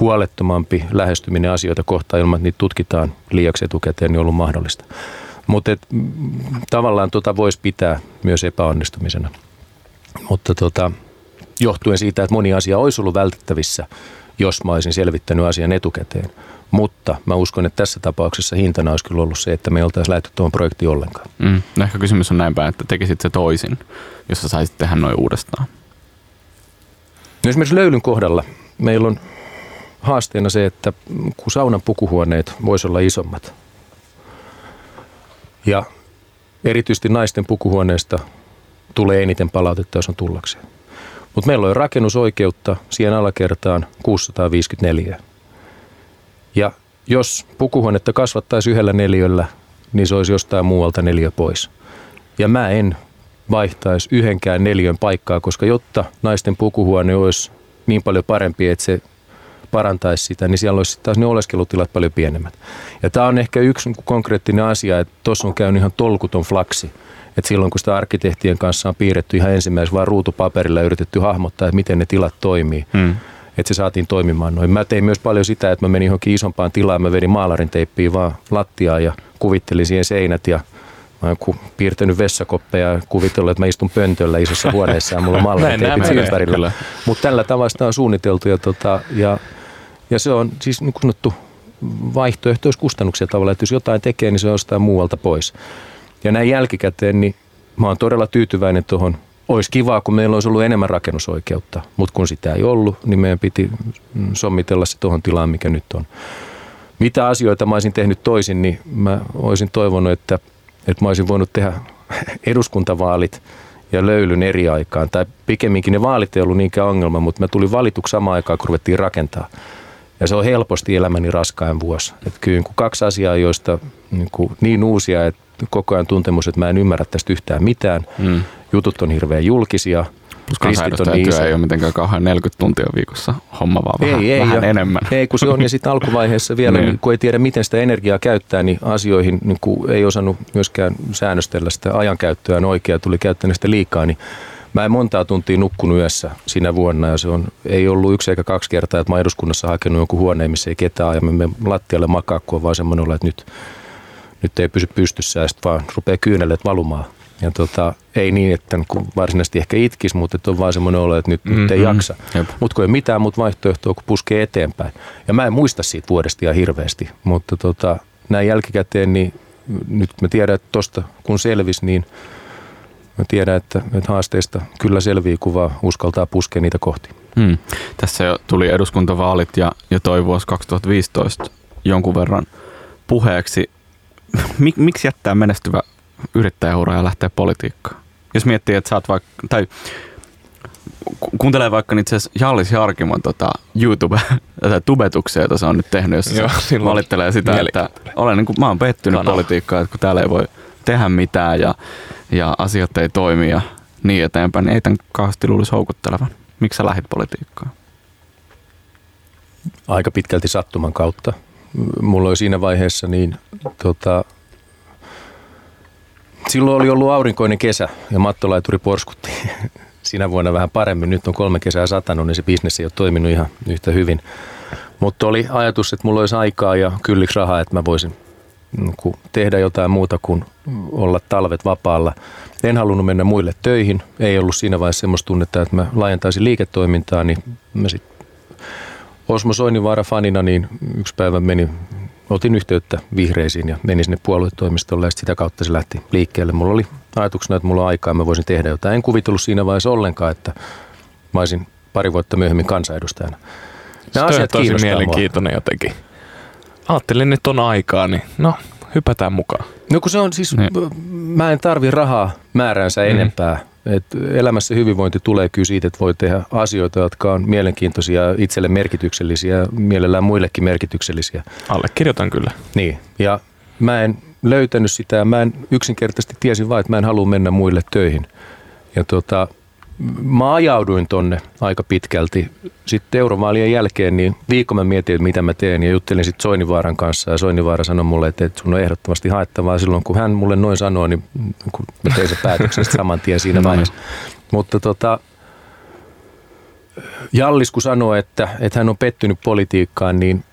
huolettomampi lähestyminen asioita kohtaan ilman, että niitä tutkitaan liiaksi etukäteen, niin on ollut mahdollista. Mutta tavallaan tuota voisi pitää myös epäonnistumisena. Mutta tota, johtuen siitä, että moni asia olisi ollut vältettävissä, jos mä olisin selvittänyt asian etukäteen. Mutta mä uskon, että tässä tapauksessa hintana olisi kyllä ollut se, että me ei oltaisi lähdetty tuohon projektiin ollenkaan. Mm. No ehkä kysymys on näin päin, että tekisit se toisin, jos sä saisit tehdä noin uudestaan. No esimerkiksi löylyn kohdalla meillä on haasteena se, että kun saunan pukuhuoneet voisi olla isommat. Ja erityisesti naisten pukuhuoneesta tulee eniten palautetta, jos on tullakseen. Mutta meillä on rakennusoikeutta siihen alakertaan 654. Ja jos pukuhuonetta kasvattaisi yhdellä neliöllä, niin se olisi jostain muualta neljä pois. Ja mä en vaihtaisi yhdenkään neliön paikkaa, koska jotta naisten pukuhuone olisi niin paljon parempi, että se parantaisi sitä, niin siellä olisi taas ne oleskelutilat paljon pienemmät. Ja tämä on ehkä yksi konkreettinen asia, että tuossa on käynyt ihan tolkuton flaksi. Että silloin kun sitä arkkitehtien kanssa on piirretty ihan ensimmäisenä vaan ruutupaperilla ja yritetty hahmottaa, että miten ne tilat toimii, hmm. että se saatiin toimimaan noin. Mä tein myös paljon sitä, että mä menin johonkin isompaan tilaan, mä vedin maalarin teippiin vaan lattiaa ja kuvittelin siihen seinät ja Mä oon piirtänyt vessakoppeja ja kuvitellut, että mä istun pöntöllä isossa huoneessa ja mulla on maalarinteipit ympärillä. Mutta tällä tavalla sitä on suunniteltu ja, tota, ja, ja se on siis niin kuin sanottu vaihtoehtoiskustannuksia tavallaan, että jos jotain tekee, niin se on jostain muualta pois. Ja näin jälkikäteen, niin mä oon todella tyytyväinen tuohon. Olisi kivaa, kun meillä olisi ollut enemmän rakennusoikeutta, mutta kun sitä ei ollut, niin meidän piti sommitella se tuohon tilaan, mikä nyt on. Mitä asioita mä olisin tehnyt toisin, niin mä olisin toivonut, että, että mä olisin voinut tehdä eduskuntavaalit ja löylyn eri aikaan. Tai pikemminkin ne vaalit ei ollut niinkään ongelma, mutta mä tulin valituksi samaan aikaan, kun ruvettiin rakentaa. Ja se on helposti elämäni raskain vuosi. Että kyllä kun kaksi asiaa, joista niin, kuin niin uusia, että koko ajan tuntemus, että mä en ymmärrä tästä yhtään mitään. Mm. Jutut on hirveän julkisia. Kristit on niin työ ei ole mitenkään kauhean 40 tuntia viikossa homma, vaan ei, vähän, ei, vähän ja, enemmän. Ei, kun se on. Ja sitten alkuvaiheessa vielä, niin. kun ei tiedä, miten sitä energiaa käyttää, niin asioihin niin kun ei osannut myöskään säännöstellä sitä ajankäyttöä oikein, tuli käyttänyt sitä liikaa, niin Mä en montaa tuntia nukkunut yössä sinä vuonna ja se on, ei ollut yksi eikä kaksi kertaa, että mä eduskunnassa hakenut jonkun huoneen, missä ei ketään ja me lattialle makaa, kun on vaan semmoinen olla, että nyt nyt ei pysy pystyssä ja sitten vaan rupeaa kyyneleet valumaan. Ja tota, ei niin, että varsinaisesti ehkä itkisi, mutta että on vaan semmoinen olo, että nyt, mm-hmm. nyt ei mm-hmm. jaksa. Mutta kun ei mitään muuta vaihtoehtoa, kun puskee eteenpäin. Ja mä en muista siitä vuodesta ihan hirveästi, mutta tota, näin jälkikäteen, niin nyt mä tiedän, että tosta kun selvisi, niin mä tiedän, että, että haasteista kyllä selvii, kun vaan uskaltaa puskea niitä kohti. Hmm. Tässä jo tuli eduskuntavaalit ja, ja toi vuosi 2015 jonkun verran puheeksi mik, miksi jättää menestyvä yrittäjäura ja lähteä politiikkaan? Jos miettii, että oot vaikka, tai kuuntelee vaikka itse asiassa Jallis Jarkimon tota YouTube, tai tubetuksia, jota se on nyt tehnyt, jossa Joo, se valittelee sitä, että olen, niin kuin, mä oon pettynyt Kanava. politiikkaan, että kun täällä ei voi tehdä mitään ja, ja asiat ei toimi ja niin eteenpäin, niin ei tämän kauheasti luulisi houkuttelevan. Miksi sä lähit politiikkaan? Aika pitkälti sattuman kautta mulla oli siinä vaiheessa niin tota, silloin oli ollut aurinkoinen kesä ja mattolaituri porskutti siinä vuonna vähän paremmin. Nyt on kolme kesää satanut, niin se bisnes ei ole toiminut ihan yhtä hyvin. Mutta oli ajatus, että mulla olisi aikaa ja kylliksi rahaa, että mä voisin niin tehdä jotain muuta kuin olla talvet vapaalla. En halunnut mennä muille töihin. Ei ollut siinä vaiheessa semmoista tunnetta, että mä laajentaisin liiketoimintaa, niin mä sit Osmo Soininvaara fanina, niin yksi päivä meni, otin yhteyttä vihreisiin ja menin sinne puoluetoimistolle ja sitä kautta se lähti liikkeelle. Mulla oli ajatuksena, että mulla on aikaa ja mä voisin tehdä jotain. En kuvitellut siinä vaiheessa ollenkaan, että mä olisin pari vuotta myöhemmin kansanedustajana. Nämä asiat tosi mielenkiintoinen mua. jotenkin. Ajattelin, nyt on aikaa, niin no, hypätään mukaan. No kun se on siis, niin. mä en tarvi rahaa määränsä mm. enempää että elämässä hyvinvointi tulee kyllä siitä, että voi tehdä asioita, jotka on mielenkiintoisia, itselle merkityksellisiä, mielellään muillekin merkityksellisiä. Allekirjoitan kyllä. Niin, ja mä en löytänyt sitä mä en yksinkertaisesti tiesin vaan, että mä en halua mennä muille töihin. Ja tota, mä ajauduin tonne aika pitkälti. Sitten eurovaalien jälkeen niin viikon mä mietin, että mitä mä teen ja juttelin sitten Soinivaaran kanssa ja Soinivaara sanoi mulle, että, että sun on ehdottomasti haettavaa silloin, kun hän mulle noin sanoi, niin kun mä tein sen päätöksen saman tien siinä no niin. vaiheessa. Mutta tota, Jallis kun sanoi, että, että hän on pettynyt politiikkaan, niin,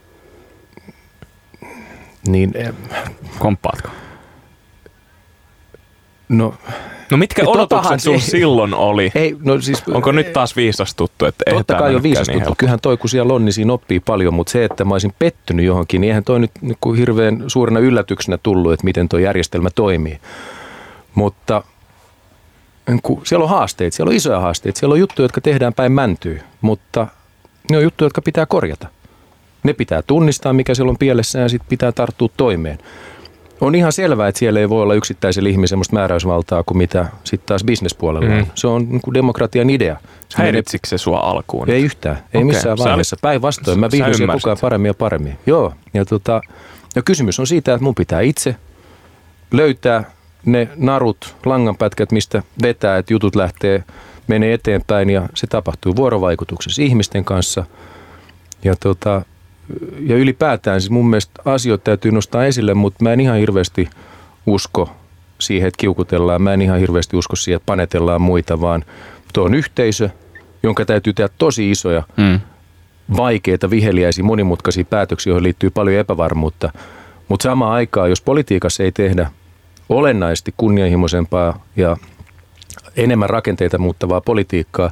niin Komppaatko? No, no mitkä odotukset sun silloin oli? Ei, no siis, Onko nyt taas viisastuttu? Että totta kai on viisastuttu. Niin Kyllähän toi, kun siellä on, niin siinä oppii paljon, mutta se, että mä olisin pettynyt johonkin, niin eihän toi nyt niin kuin hirveän suurena yllätyksenä tullut, että miten tuo järjestelmä toimii. Mutta niin kun, siellä on haasteita, siellä on isoja haasteita, siellä on juttuja, jotka tehdään päin mäntyy, mutta ne on juttuja, jotka pitää korjata. Ne pitää tunnistaa, mikä siellä on pielessä ja sitten pitää tarttua toimeen on ihan selvää, että siellä ei voi olla yksittäisellä ihmisellä sellaista määräysvaltaa kuin mitä sitten taas bisnespuolella mm. on. Se on niin kuin demokratian idea. Häiritsikö se sua alkuun? Ei yhtään, ei okay. missään vaiheessa. Päinvastoin, mä viihdysin koko ajan paremmin ja paremmin. Joo, ja, tota, ja kysymys on siitä, että mun pitää itse löytää ne narut, langanpätkät, mistä vetää, että jutut lähtee, menee eteenpäin ja se tapahtuu vuorovaikutuksessa ihmisten kanssa. Ja tota, ja ylipäätään siis mun mielestä asioita täytyy nostaa esille, mutta mä en ihan hirveästi usko siihen, että kiukutellaan. Mä en ihan hirveästi usko siihen, että panetellaan muita, vaan tuo on yhteisö, jonka täytyy tehdä tosi isoja, mm. vaikeita, viheliäisiä, monimutkaisia päätöksiä, joihin liittyy paljon epävarmuutta. Mutta samaan aikaan, jos politiikassa ei tehdä olennaisesti kunnianhimoisempaa ja enemmän rakenteita muuttavaa politiikkaa,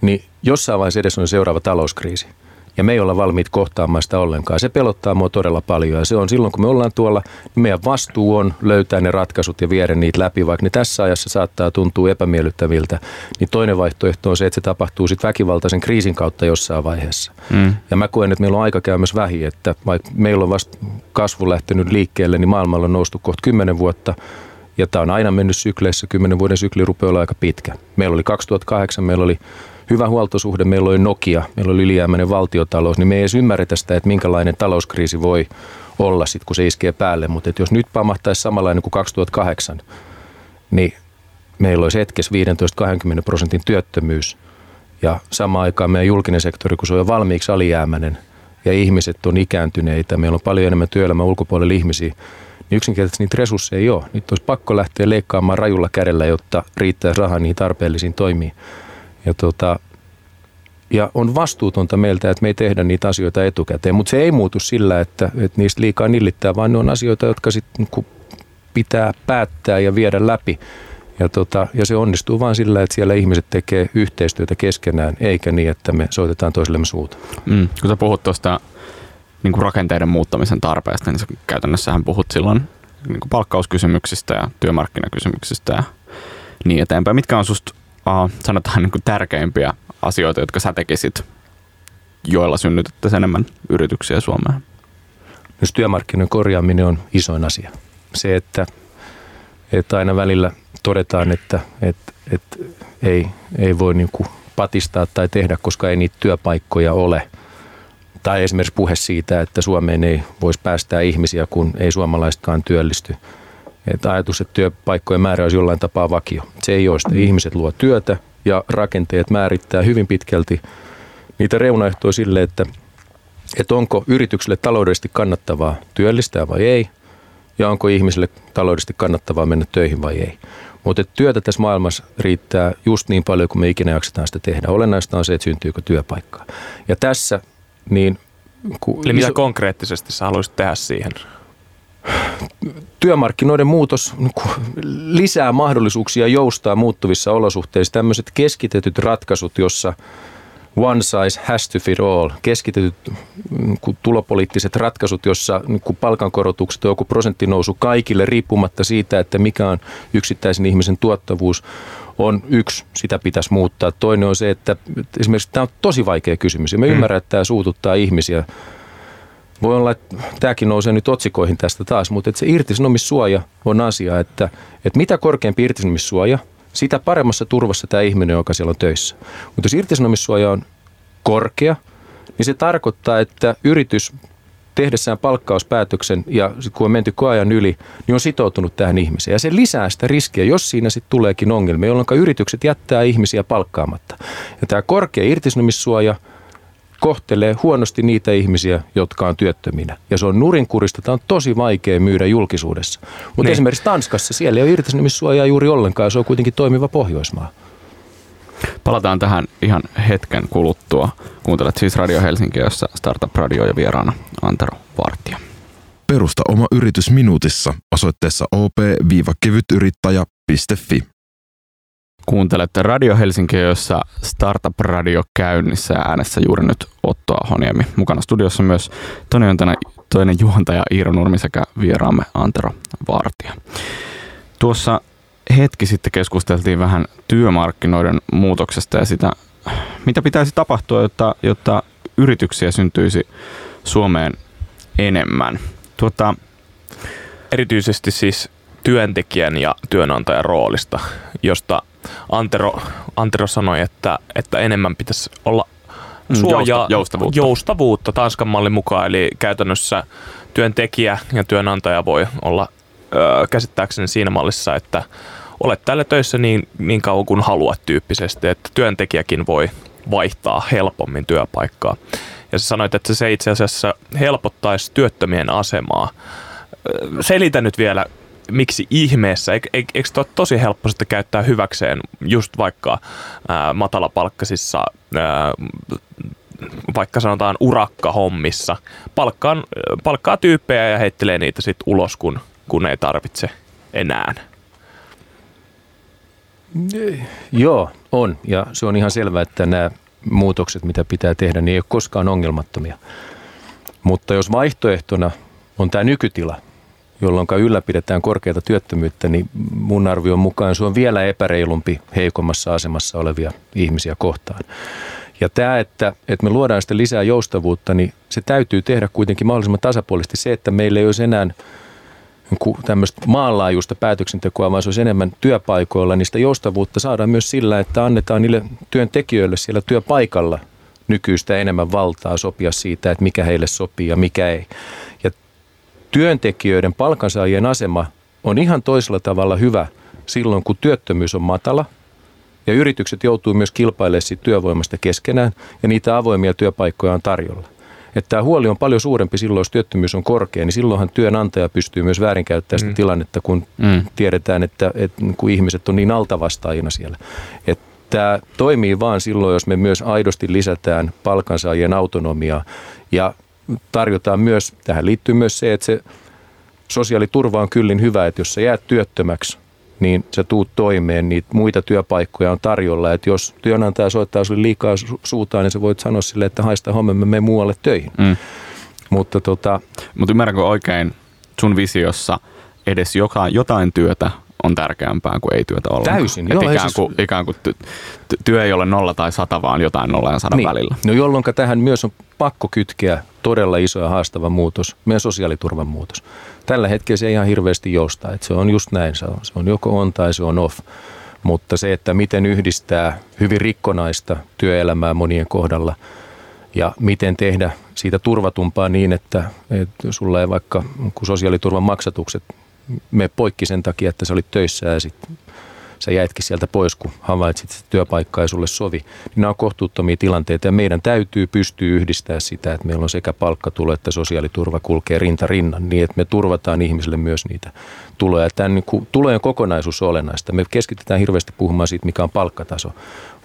niin jossain vaiheessa edes on seuraava talouskriisi – ja me ei olla valmiit kohtaamaan sitä ollenkaan. Se pelottaa mua todella paljon ja se on silloin, kun me ollaan tuolla, niin meidän vastuu on löytää ne ratkaisut ja viedä niitä läpi, vaikka ne tässä ajassa saattaa tuntua epämiellyttäviltä. Niin toinen vaihtoehto on se, että se tapahtuu sitten väkivaltaisen kriisin kautta jossain vaiheessa. Mm. Ja mä koen, että meillä on aika käymässä vähi, että vaikka meillä on vasta kasvu lähtenyt liikkeelle, niin maailmalla on noustu kohta kymmenen vuotta, ja tämä on aina mennyt sykleissä, kymmenen vuoden sykli rupeaa olla aika pitkä. Meillä oli 2008, meillä oli hyvä huoltosuhde, meillä oli Nokia, meillä oli ylijäämäinen valtiotalous, niin me ei edes ymmärretä sitä, että minkälainen talouskriisi voi olla sitten, kun se iskee päälle. Mutta jos nyt pamahtaisi samanlainen kuin 2008, niin meillä olisi hetkessä 15-20 prosentin työttömyys. Ja samaan aikaan meidän julkinen sektori, kun se on jo valmiiksi alijäämäinen ja ihmiset on ikääntyneitä, meillä on paljon enemmän työelämän ulkopuolella ihmisiä, niin yksinkertaisesti niitä resursseja ei ole. Nyt olisi pakko lähteä leikkaamaan rajulla kädellä, jotta riittäisi rahaa niihin tarpeellisiin toimiin. Ja, tota, ja on vastuutonta meiltä, että me ei tehdä niitä asioita etukäteen, mutta se ei muutu sillä, että, että niistä liikaa nillittää, vaan ne on asioita, jotka sitten niin pitää päättää ja viedä läpi. Ja, tota, ja se onnistuu vain sillä, että siellä ihmiset tekee yhteistyötä keskenään, eikä niin, että me soitetaan toisillemme suuta. Mm, kun sä puhut tuosta niin rakenteiden muuttamisen tarpeesta, niin sä käytännössähän puhut silloin niin kuin palkkauskysymyksistä ja työmarkkinakysymyksistä ja niin eteenpäin. Mitkä on susta uh, sanotaan niin kuin tärkeimpiä asioita, jotka sä tekisit, joilla synnytettäisiin enemmän yrityksiä Suomeen? Myös työmarkkinoiden korjaaminen on isoin asia. Se, että, että aina välillä todetaan, että, että, että ei, ei voi niin kuin patistaa tai tehdä, koska ei niitä työpaikkoja ole. Tai esimerkiksi puhe siitä, että Suomeen ei voisi päästää ihmisiä, kun ei suomalaisetkaan työllisty – että ajatus, että työpaikkojen määrä olisi jollain tapaa vakio. Se ei ole sitä. Ihmiset luo työtä ja rakenteet määrittää hyvin pitkälti niitä reunaehtoja sille, että, että onko yritykselle taloudellisesti kannattavaa työllistää vai ei, ja onko ihmiselle taloudellisesti kannattavaa mennä töihin vai ei. Mutta työtä tässä maailmassa riittää just niin paljon kuin me ikinä jaksetaan sitä tehdä. Olennaista on se, että syntyykö työpaikkaa. Ja tässä niin... Eli mitä iso... konkreettisesti sä haluaisit tehdä siihen? Työmarkkinoiden muutos niin lisää mahdollisuuksia joustaa muuttuvissa olosuhteissa. Tämmöiset keskitetyt ratkaisut, jossa one size has to fit all, keskitetyt niin tulopoliittiset ratkaisut, jossa niin palkankorotukset on joku prosenttinousu kaikille riippumatta siitä, että mikä on yksittäisen ihmisen tuottavuus, on yksi, sitä pitäisi muuttaa. Toinen on se, että esimerkiksi tämä on tosi vaikea kysymys ja me mm. ymmärrän, että tämä suututtaa ihmisiä voi olla, että tämäkin nousee nyt otsikoihin tästä taas, mutta että se irtisanomissuoja on asia, että, että mitä korkeampi irtisanomissuoja, sitä paremmassa turvassa tämä ihminen, joka siellä on töissä. Mutta jos irtisanomissuoja on korkea, niin se tarkoittaa, että yritys tehdessään palkkauspäätöksen ja kun on menty koajan yli, niin on sitoutunut tähän ihmiseen. Ja se lisää sitä riskiä, jos siinä sitten tuleekin ongelmia, jolloin yritykset jättää ihmisiä palkkaamatta. Ja tämä korkea irtisanomissuoja kohtelee huonosti niitä ihmisiä, jotka on työttöminä. Ja se on nurinkurista, tämä on tosi vaikea myydä julkisuudessa. Mutta niin. esimerkiksi Tanskassa siellä ei ole irtisanomissuojaa juuri ollenkaan, se on kuitenkin toimiva Pohjoismaa. Palataan tähän ihan hetken kuluttua. Kuuntelet siis Radio Helsinki, jossa Startup Radio ja vieraana Antero Vartija. Perusta oma yritys minuutissa osoitteessa op-kevytyrittäjä.fi. Kuuntelette Radio Helsinki, jossa Startup Radio käynnissä äänessä juuri nyt Otto Ahoniemi. Mukana studiossa myös toinen, toinen juontaja Iiro Nurmi sekä vieraamme Antero Vartija. Tuossa hetki sitten keskusteltiin vähän työmarkkinoiden muutoksesta ja sitä, mitä pitäisi tapahtua, jotta, jotta yrityksiä syntyisi Suomeen enemmän. Tuota, Erityisesti siis työntekijän ja työnantajan roolista, josta Antero, Antero sanoi, että, että enemmän pitäisi olla mm, suojaa, joustavuutta. joustavuutta Tanskan mallin mukaan. Eli käytännössä työntekijä ja työnantaja voi olla ö, käsittääkseni siinä mallissa, että olet täällä töissä niin, niin kauan kuin haluat tyyppisesti, että työntekijäkin voi vaihtaa helpommin työpaikkaa. Ja sä sanoit, että se itse asiassa helpottaisi työttömien asemaa. Selitä nyt vielä, miksi ihmeessä, eikö, eikö ole tosi helppo sitten käyttää hyväkseen just vaikka ää, matalapalkkaisissa ää, vaikka sanotaan urakkahommissa, palkkaa, palkkaa tyyppejä ja heittelee niitä sitten ulos, kun, kun ei tarvitse enää. Joo, on. Ja se on ihan selvää, että nämä muutokset, mitä pitää tehdä, niin ei ole koskaan ongelmattomia. Mutta jos vaihtoehtona on tämä nykytila, jolloin ylläpidetään korkeata työttömyyttä, niin mun arvion mukaan se on vielä epäreilumpi heikommassa asemassa olevia ihmisiä kohtaan. Ja tämä, että, että me luodaan sitä lisää joustavuutta, niin se täytyy tehdä kuitenkin mahdollisimman tasapuolisesti. Se, että meillä ei olisi enää tämmöistä maanlaajuista päätöksentekoa, vaan se olisi enemmän työpaikoilla, niin sitä joustavuutta saadaan myös sillä, että annetaan niille työntekijöille siellä työpaikalla nykyistä enemmän valtaa sopia siitä, että mikä heille sopii ja mikä ei. Työntekijöiden palkansaajien asema on ihan toisella tavalla hyvä silloin, kun työttömyys on matala ja yritykset joutuu myös kilpailemaan työvoimasta keskenään ja niitä avoimia työpaikkoja on tarjolla että tämä huoli on paljon suurempi silloin, jos työttömyys on korkea, niin silloinhan työnantaja pystyy myös väärinkäyttämään sitä mm. tilannetta, kun mm. tiedetään, että, että kun ihmiset on niin altavastaajina siellä. Että tämä toimii vaan silloin, jos me myös aidosti lisätään palkansaajien autonomiaa ja tarjotaan myös, tähän liittyy myös se, että se sosiaaliturva on kyllin hyvä, että jos sä jäät työttömäksi, niin sä tuut toimeen, niitä muita työpaikkoja on tarjolla. Että jos työnantaja soittaa sulle liikaa su- suutaan, niin sä voit sanoa sille, että haista homma, me menen muualle töihin. Mm. Mutta tota... Mut ymmärränkö oikein sun visiossa edes joka, jotain työtä on tärkeämpää kuin ei työtä ollenkaan. Täysin, joo. Ikään siis- kuin, siis... ikään kuin työ ei ole nolla tai sata, vaan jotain nolla ja sadan niin. välillä. No jolloin tähän myös on pakko kytkeä todella iso ja haastava muutos, meidän sosiaaliturvan muutos. Tällä hetkellä se ei ihan hirveästi joustaa, että se on just näin, se on, se on joko on tai se on off. Mutta se, että miten yhdistää hyvin rikkonaista työelämää monien kohdalla ja miten tehdä siitä turvatumpaa niin, että, että sulla ei vaikka kun sosiaaliturvan maksatukset me poikki sen takia, että sä olit töissä ja sitten sä jäitkin sieltä pois, kun havaitsit, että työpaikka ei sulle sovi. Niin nämä on kohtuuttomia tilanteita ja meidän täytyy pystyä yhdistää sitä, että meillä on sekä palkkatulo että sosiaaliturva kulkee rinta rinnan niin, että me turvataan ihmisille myös niitä tuloja. Tämän niin kuin, tulojen kokonaisuus on olennaista. Me keskitytään hirveästi puhumaan siitä, mikä on palkkataso,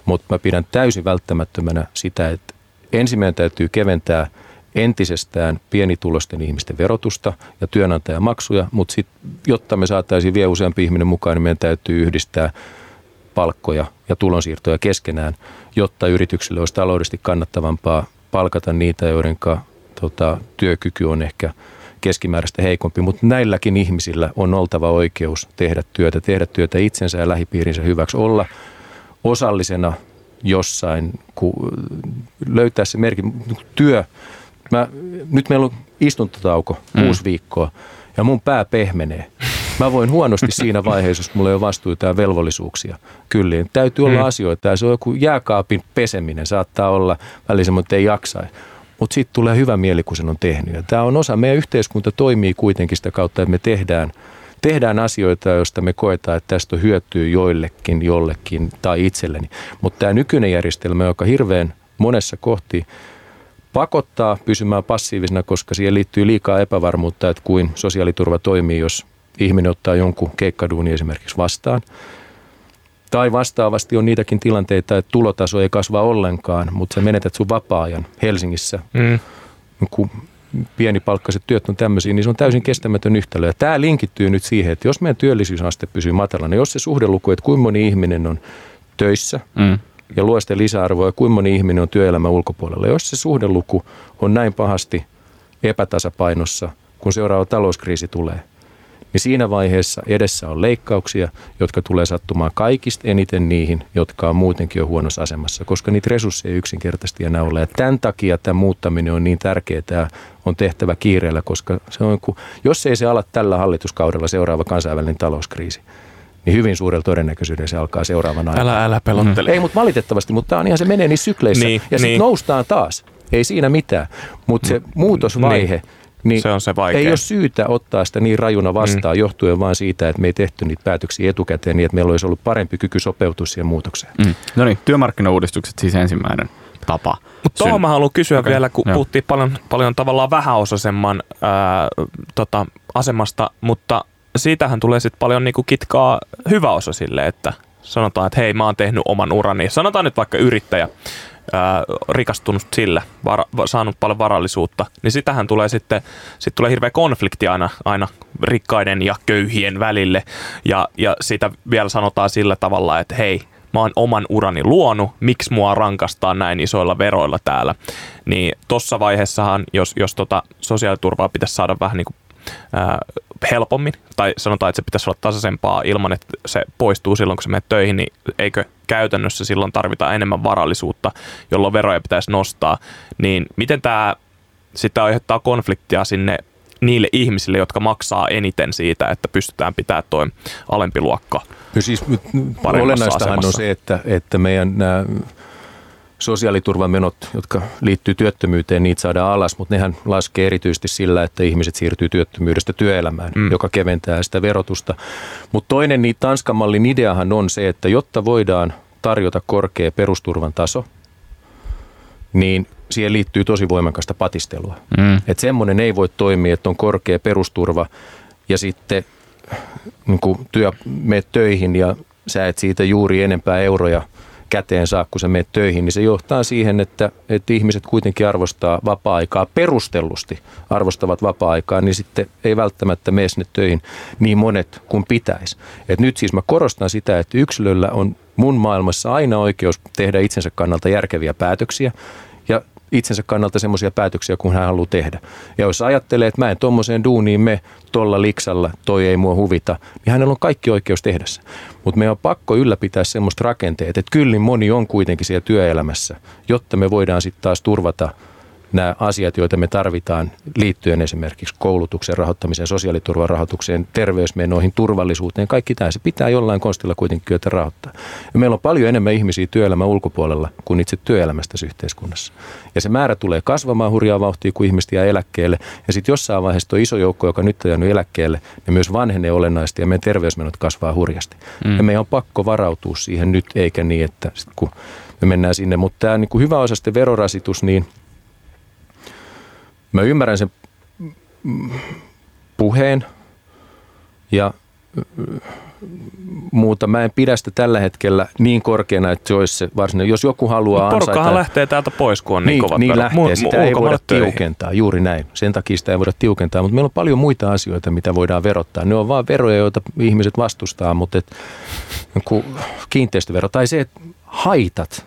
mutta mä pidän täysin välttämättömänä sitä, että ensimmäinen täytyy keventää – entisestään pienitulosten ihmisten verotusta ja työnantajamaksuja, mutta sit, jotta me saataisiin vielä useampi ihminen mukaan, niin meidän täytyy yhdistää palkkoja ja tulonsiirtoja keskenään, jotta yrityksille olisi taloudellisesti kannattavampaa palkata niitä, joiden tota, työkyky on ehkä keskimääräistä heikompi, mutta näilläkin ihmisillä on oltava oikeus tehdä työtä, tehdä työtä itsensä ja lähipiirinsä hyväksi, olla osallisena jossain, kun löytää se merkin, työ Mä, nyt meillä on istuntotauko mm. kuusi viikkoa ja mun pää pehmenee. Mä voin huonosti siinä vaiheessa, jos mulla ei ole vastuuta ja velvollisuuksia. Kyllä, täytyy olla mm. asioita ja se on joku jääkaapin peseminen, saattaa olla välissä, mutta ei jaksa. Mutta sitten tulee hyvä mieli, kun sen on tehnyt. Ja tämä on osa, meidän yhteiskunta toimii kuitenkin sitä kautta, että me tehdään, tehdään asioita, joista me koetaan, että tästä on hyötyä joillekin, jollekin tai itselleni. Mutta tämä nykyinen järjestelmä, joka hirveän monessa kohti pakottaa pysymään passiivisena, koska siihen liittyy liikaa epävarmuutta, että kuin sosiaaliturva toimii, jos ihminen ottaa jonkun keikkaduuni esimerkiksi vastaan. Tai vastaavasti on niitäkin tilanteita, että tulotaso ei kasva ollenkaan, mutta sä menetät sun vapaa-ajan Helsingissä. Mm. Kun pienipalkkaiset työt on tämmöisiä, niin se on täysin kestämätön yhtälö. Ja tämä linkittyy nyt siihen, että jos meidän työllisyysaste pysyy matalana, jos se suhdeluku, että kuinka moni ihminen on töissä mm. Ja luo sitä lisäarvoa ja kuinka moni ihminen on työelämän ulkopuolella, jos se suhdeluku on näin pahasti epätasapainossa, kun seuraava talouskriisi tulee, niin siinä vaiheessa edessä on leikkauksia, jotka tulee sattumaan kaikista eniten niihin, jotka on muutenkin jo huonossa asemassa, koska niitä resursseja ei yksinkertaisesti enää ole. Ja tämän takia tämä muuttaminen on niin tärkeää ja on tehtävä kiireellä, koska se on, jos ei se ala tällä hallituskaudella seuraava kansainvälinen talouskriisi, niin hyvin suurella todennäköisyydellä se alkaa seuraavana aikana. Älä, älä pelottele. Mm. Ei, mutta valitettavasti, mutta tämä on ihan se menee niissä sykleissä. Niin, ja sitten niin. noustaan taas. Ei siinä mitään. Mutta se muutosvaihe, niin niin se on se vaikea. Ei ole syytä ottaa sitä niin rajuna vastaan mm. johtuen vain siitä, että me ei tehty niitä päätöksiä etukäteen niin, että meillä olisi ollut parempi kyky sopeutua siihen muutokseen. Mm. No niin, työmarkkinauudistukset siis ensimmäinen tapa. Mutta tuohon mä haluan kysyä okay. vielä, kun Joo. puhuttiin paljon, paljon tavallaan vähäosaisemman ää, tota, asemasta, mutta siitähän tulee sitten paljon niinku kitkaa hyväosaisille, että sanotaan, että hei, mä oon tehnyt oman urani. Sanotaan nyt vaikka yrittäjä, ää, rikastunut sillä, vara, saanut paljon varallisuutta, niin sitähän tulee sitten, sit tulee hirveä konflikti aina, aina rikkaiden ja köyhien välille. Ja, ja sitä vielä sanotaan sillä tavalla, että hei, mä oon oman urani luonut, miksi mua rankastaa näin isoilla veroilla täällä. Niin tossa vaiheessahan, jos, jos tota sosiaaliturvaa pitäisi saada vähän niin kuin helpommin, tai sanotaan, että se pitäisi olla tasaisempaa ilman, että se poistuu silloin, kun se menee töihin, niin eikö käytännössä silloin tarvita enemmän varallisuutta, jolloin veroja pitäisi nostaa, niin miten tämä sitä aiheuttaa konfliktia sinne niille ihmisille, jotka maksaa eniten siitä, että pystytään pitämään tuo alempi luokka no siis, Olennaistahan asemassa. on se, että, että meidän nämä sosiaaliturvamenot, jotka liittyy työttömyyteen, niitä saadaan alas, mutta nehän laskee erityisesti sillä, että ihmiset siirtyy työttömyydestä työelämään, mm. joka keventää sitä verotusta. Mutta toinen niin Tanskan mallin ideahan on se, että jotta voidaan tarjota korkea perusturvan taso, niin siihen liittyy tosi voimakasta patistelua. Mm. Että semmoinen ei voi toimia, että on korkea perusturva ja sitten niin työ, meet töihin ja sä et siitä juuri enempää euroja – käteen saa, kun sä menet töihin, niin se johtaa siihen, että, että ihmiset kuitenkin arvostaa vapaa-aikaa perustellusti, arvostavat vapaa-aikaa, niin sitten ei välttämättä mene sinne töihin niin monet kuin pitäisi. Et nyt siis mä korostan sitä, että yksilöllä on mun maailmassa aina oikeus tehdä itsensä kannalta järkeviä päätöksiä, itsensä kannalta semmoisia päätöksiä, kun hän haluaa tehdä. Ja jos ajattelee, että mä en tuommoiseen duuniin me tuolla liksalla, toi ei mua huvita, niin hänellä on kaikki oikeus tehdä se. Mutta meidän on pakko ylläpitää semmoista rakenteet, että kyllin moni on kuitenkin siellä työelämässä, jotta me voidaan sitten taas turvata – nämä asiat, joita me tarvitaan liittyen esimerkiksi koulutuksen rahoittamiseen, sosiaaliturvan rahoitukseen, terveysmenoihin, turvallisuuteen, kaikki tämä, se pitää jollain konstilla kuitenkin kyetä rahoittaa. Ja meillä on paljon enemmän ihmisiä työelämän ulkopuolella kuin itse työelämästä yhteiskunnassa. Ja se määrä tulee kasvamaan hurjaa vauhtia, kun ihmiset jää eläkkeelle. Ja sitten jossain vaiheessa tuo iso joukko, joka nyt on jäänyt eläkkeelle, ne myös vanhenee olennaisesti ja meidän terveysmenot kasvaa hurjasti. Mm. Ja meidän on pakko varautua siihen nyt, eikä niin, että sit kun me mennään sinne. Mutta tämä niin hyväosaisten verorasitus, niin – Mä ymmärrän sen puheen ja muuta. Mä en pidä sitä tällä hetkellä niin korkeana, että se olisi se varsinainen. Jos joku haluaa porukkahan ansaita... lähtee täältä pois, kun on niin, niin kovat Niin lähtee, mu- sitä ei voida töihin. tiukentaa, juuri näin. Sen takia sitä ei voida tiukentaa, mutta meillä on paljon muita asioita, mitä voidaan verottaa. Ne on vain veroja, joita ihmiset vastustaa, mutta et, kiinteistövero tai se, että haitat,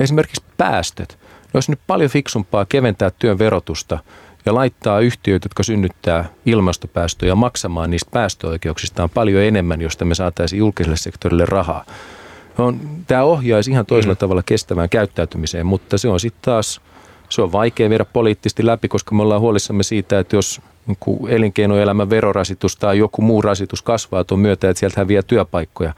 esimerkiksi päästöt, olisi nyt paljon fiksumpaa keventää työn verotusta ja laittaa yhtiöt, jotka synnyttää ilmastopäästöjä maksamaan niistä päästöoikeuksistaan paljon enemmän, josta me saataisiin julkiselle sektorille rahaa. On, tämä ohjaisi ihan toisella mm. tavalla kestävään käyttäytymiseen, mutta se on sitten taas Se on vaikea viedä poliittisesti läpi, koska me ollaan huolissamme siitä, että jos niin elinkeinoelämän verorasitus tai joku muu rasitus kasvaa tuon myötä, että sieltä häviää työpaikkoja.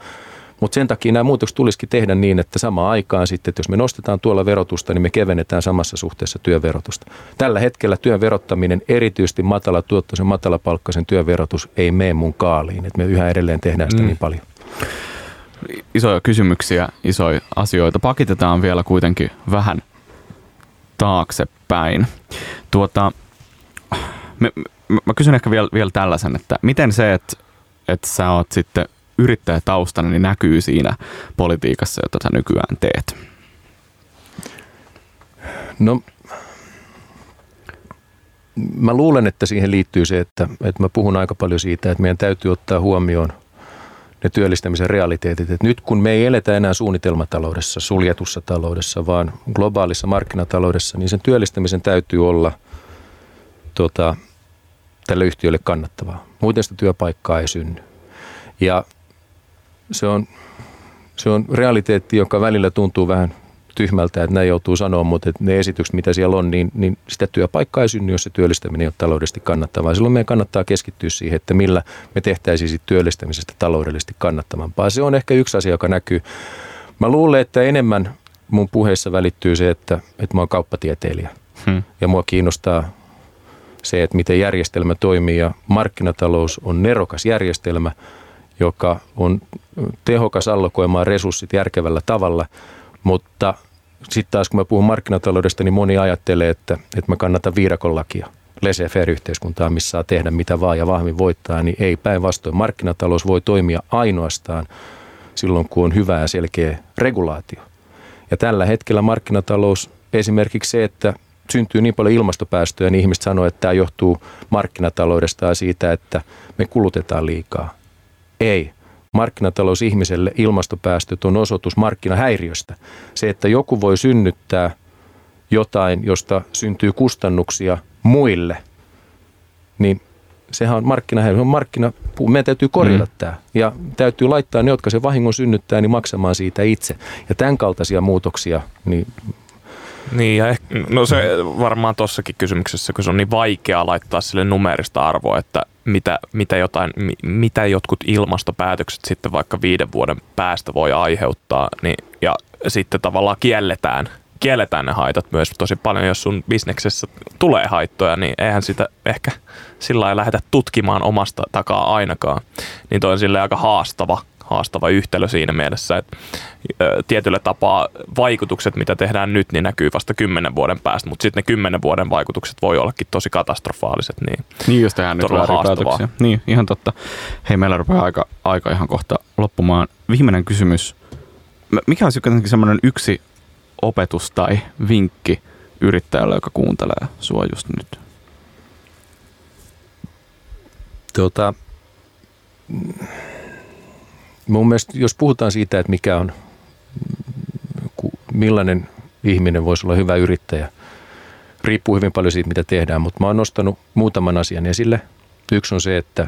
Mutta sen takia nämä muutokset tulisikin tehdä niin, että samaan aikaan sitten, että jos me nostetaan tuolla verotusta, niin me kevennetään samassa suhteessa työverotusta. Tällä hetkellä työn verottaminen, erityisesti matala tuottoisen, matalapalkkaisen työn verotus, ei mene mun kaaliin. Että me yhä edelleen tehdään sitä mm. niin paljon. Isoja kysymyksiä, isoja asioita. Pakitetaan vielä kuitenkin vähän taaksepäin. Tuota, me, mä kysyn ehkä vielä, vielä tällaisen, että miten se, että, että sä oot sitten yrittäjätaustana, niin näkyy siinä politiikassa, jota sä nykyään teet? No, mä luulen, että siihen liittyy se, että, että mä puhun aika paljon siitä, että meidän täytyy ottaa huomioon ne työllistämisen realiteetit. Että nyt kun me ei eletä enää suunnitelmataloudessa, suljetussa taloudessa, vaan globaalissa markkinataloudessa, niin sen työllistämisen täytyy olla tota, tälle yhtiölle kannattavaa. Muuten sitä työpaikkaa ei synny. Ja se on, se on realiteetti, joka välillä tuntuu vähän tyhmältä, että näin joutuu sanoa, mutta että ne esitykset, mitä siellä on, niin, niin sitä työpaikkaa ei synny, jos se työllistäminen ei ole taloudellisesti kannattavaa. Silloin meidän kannattaa keskittyä siihen, että millä me tehtäisiin siitä työllistämisestä taloudellisesti kannattavampaa. Se on ehkä yksi asia, joka näkyy. Mä luulen, että enemmän mun puheessa välittyy se, että, että mä oon kauppatieteilijä. Hmm. Ja mua kiinnostaa se, että miten järjestelmä toimii ja markkinatalous on nerokas järjestelmä, joka on tehokas allokoimaan resurssit järkevällä tavalla, mutta sitten taas kun mä puhun markkinataloudesta, niin moni ajattelee, että, että mä kannatan viidakon lakia laissez-faire-yhteiskuntaa, missä saa tehdä mitä vaan ja vahvin voittaa, niin ei päinvastoin. Markkinatalous voi toimia ainoastaan silloin, kun on hyvä ja selkeä regulaatio. Ja tällä hetkellä markkinatalous, esimerkiksi se, että syntyy niin paljon ilmastopäästöjä, niin ihmiset sanoo, että tämä johtuu markkinataloudesta ja siitä, että me kulutetaan liikaa. Ei. Markkinatalous ihmiselle ilmastopäästöt on osoitus markkinahäiriöstä. Se, että joku voi synnyttää jotain, josta syntyy kustannuksia muille, niin sehän on markkinahäiriö, on markkina, meidän täytyy korjata mm. tämä. Ja täytyy laittaa ne, jotka se vahingon synnyttää, niin maksamaan siitä itse. Ja tämän kaltaisia muutoksia, niin niin, ja ehkä, no se varmaan tuossakin kysymyksessä, kun se on niin vaikeaa laittaa sille numerista arvoa, että mitä, mitä, jotain, mitä jotkut ilmastopäätökset sitten vaikka viiden vuoden päästä voi aiheuttaa, niin, ja sitten tavallaan kielletään, kielletään ne haitat myös tosi paljon, jos sun bisneksessä tulee haittoja, niin eihän sitä ehkä sillä lailla lähdetä tutkimaan omasta takaa ainakaan. Niin toi on sille aika haastava haastava yhtälö siinä mielessä, että tietyllä tapaa vaikutukset, mitä tehdään nyt, niin näkyy vasta kymmenen vuoden päästä, mutta sitten ne kymmenen vuoden vaikutukset voi ollakin tosi katastrofaaliset. Niin, niin jos tehdään nyt päätöksiä. Niin, ihan totta. Hei, meillä rupeaa aika, aika ihan kohta loppumaan. Viimeinen kysymys. Mikä olisi jotenkin semmoinen yksi opetus tai vinkki yrittäjälle, joka kuuntelee sua just nyt? Tuota, mun mielestä, jos puhutaan siitä, että mikä on, millainen ihminen voisi olla hyvä yrittäjä, riippuu hyvin paljon siitä, mitä tehdään, mutta mä oon nostanut muutaman asian esille. Yksi on se, että,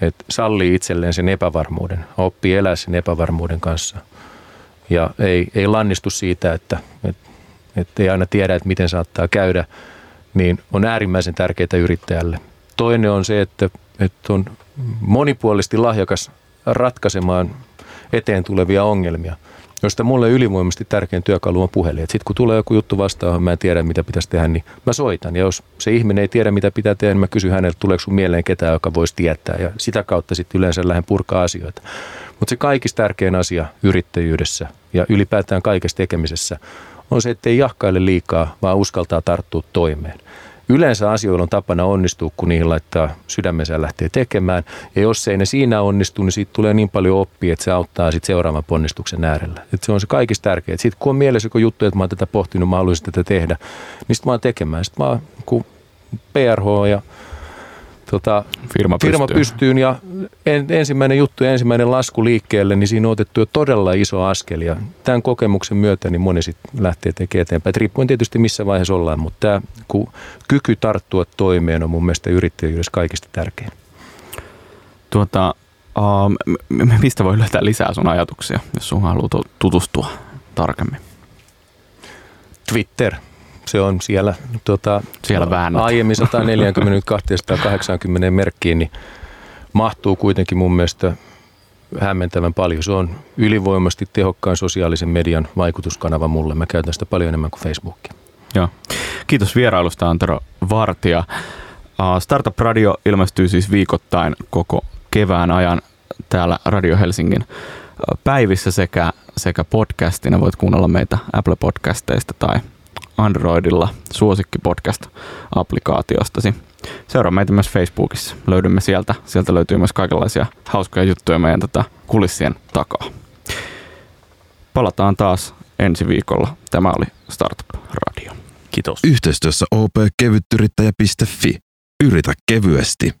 että sallii itselleen sen epävarmuuden, oppii elää sen epävarmuuden kanssa ja ei, ei lannistu siitä, että, että, että ei aina tiedä, että miten saattaa käydä, niin on äärimmäisen tärkeää yrittäjälle. Toinen on se, että, että on monipuolisesti lahjakas ratkaisemaan eteen tulevia ongelmia, josta mulle ylivoimaisesti tärkein työkalu on puhelin. Sitten kun tulee joku juttu vastaan, mä en tiedä mitä pitäisi tehdä, niin mä soitan. Ja jos se ihminen ei tiedä mitä pitää tehdä, niin mä kysyn häneltä, tuleeko sun mieleen ketään, joka voisi tietää. Ja sitä kautta sitten yleensä lähden purkaa asioita. Mutta se kaikista tärkein asia yrittäjyydessä ja ylipäätään kaikessa tekemisessä on se, että ei jahkaile liikaa, vaan uskaltaa tarttua toimeen. Yleensä asioilla on tapana onnistua, kun niihin laittaa sydämensä ja lähtee tekemään. Ja jos ei ne siinä onnistu, niin siitä tulee niin paljon oppia, että se auttaa sitten seuraavan ponnistuksen äärellä. Et se on se kaikista tärkeää. Sitten kun on mielessä joku juttu, että mä oon tätä pohtinut, mä haluaisin tätä tehdä, niin sitten mä oon tekemään. Sitten mä oon PRH ja tota, firma, firma pystyy. pystyyn ja en, ensimmäinen juttu ja ensimmäinen lasku liikkeelle, niin siinä on otettu jo todella iso askel ja tämän kokemuksen myötä niin moni sitten lähtee tekemään eteenpäin. Et riippuen tietysti missä vaiheessa ollaan, mutta tämä kyky tarttua toimeen on mun mielestä yrittäjyydessä kaikista tärkein. Tuota, uh, mistä voi löytää lisää sun ajatuksia, jos sun haluaa tutustua tarkemmin? Twitter. Se on siellä, tota, Siellä väännät. aiemmin 140 280 merkkiin, niin mahtuu kuitenkin mun mielestä hämmentävän paljon. Se on ylivoimasti tehokkaan sosiaalisen median vaikutuskanava mulle. Mä käytän sitä paljon enemmän kuin Facebookia. Joo. Kiitos vierailusta Antero Vartija. Startup Radio ilmestyy siis viikoittain koko kevään ajan täällä Radio Helsingin päivissä sekä, sekä podcastina. Voit kuunnella meitä Apple Podcasteista tai Androidilla suosikki podcast-applikaatiostasi. Seuraa meitä myös Facebookissa. Löydymme sieltä. Sieltä löytyy myös kaikenlaisia hauskoja juttuja meidän tätä kulissien takaa. Palataan taas ensi viikolla. Tämä oli Startup Radio. Kiitos. Yhteistyössä opkevyttyrittäjä.fi. Yritä kevyesti.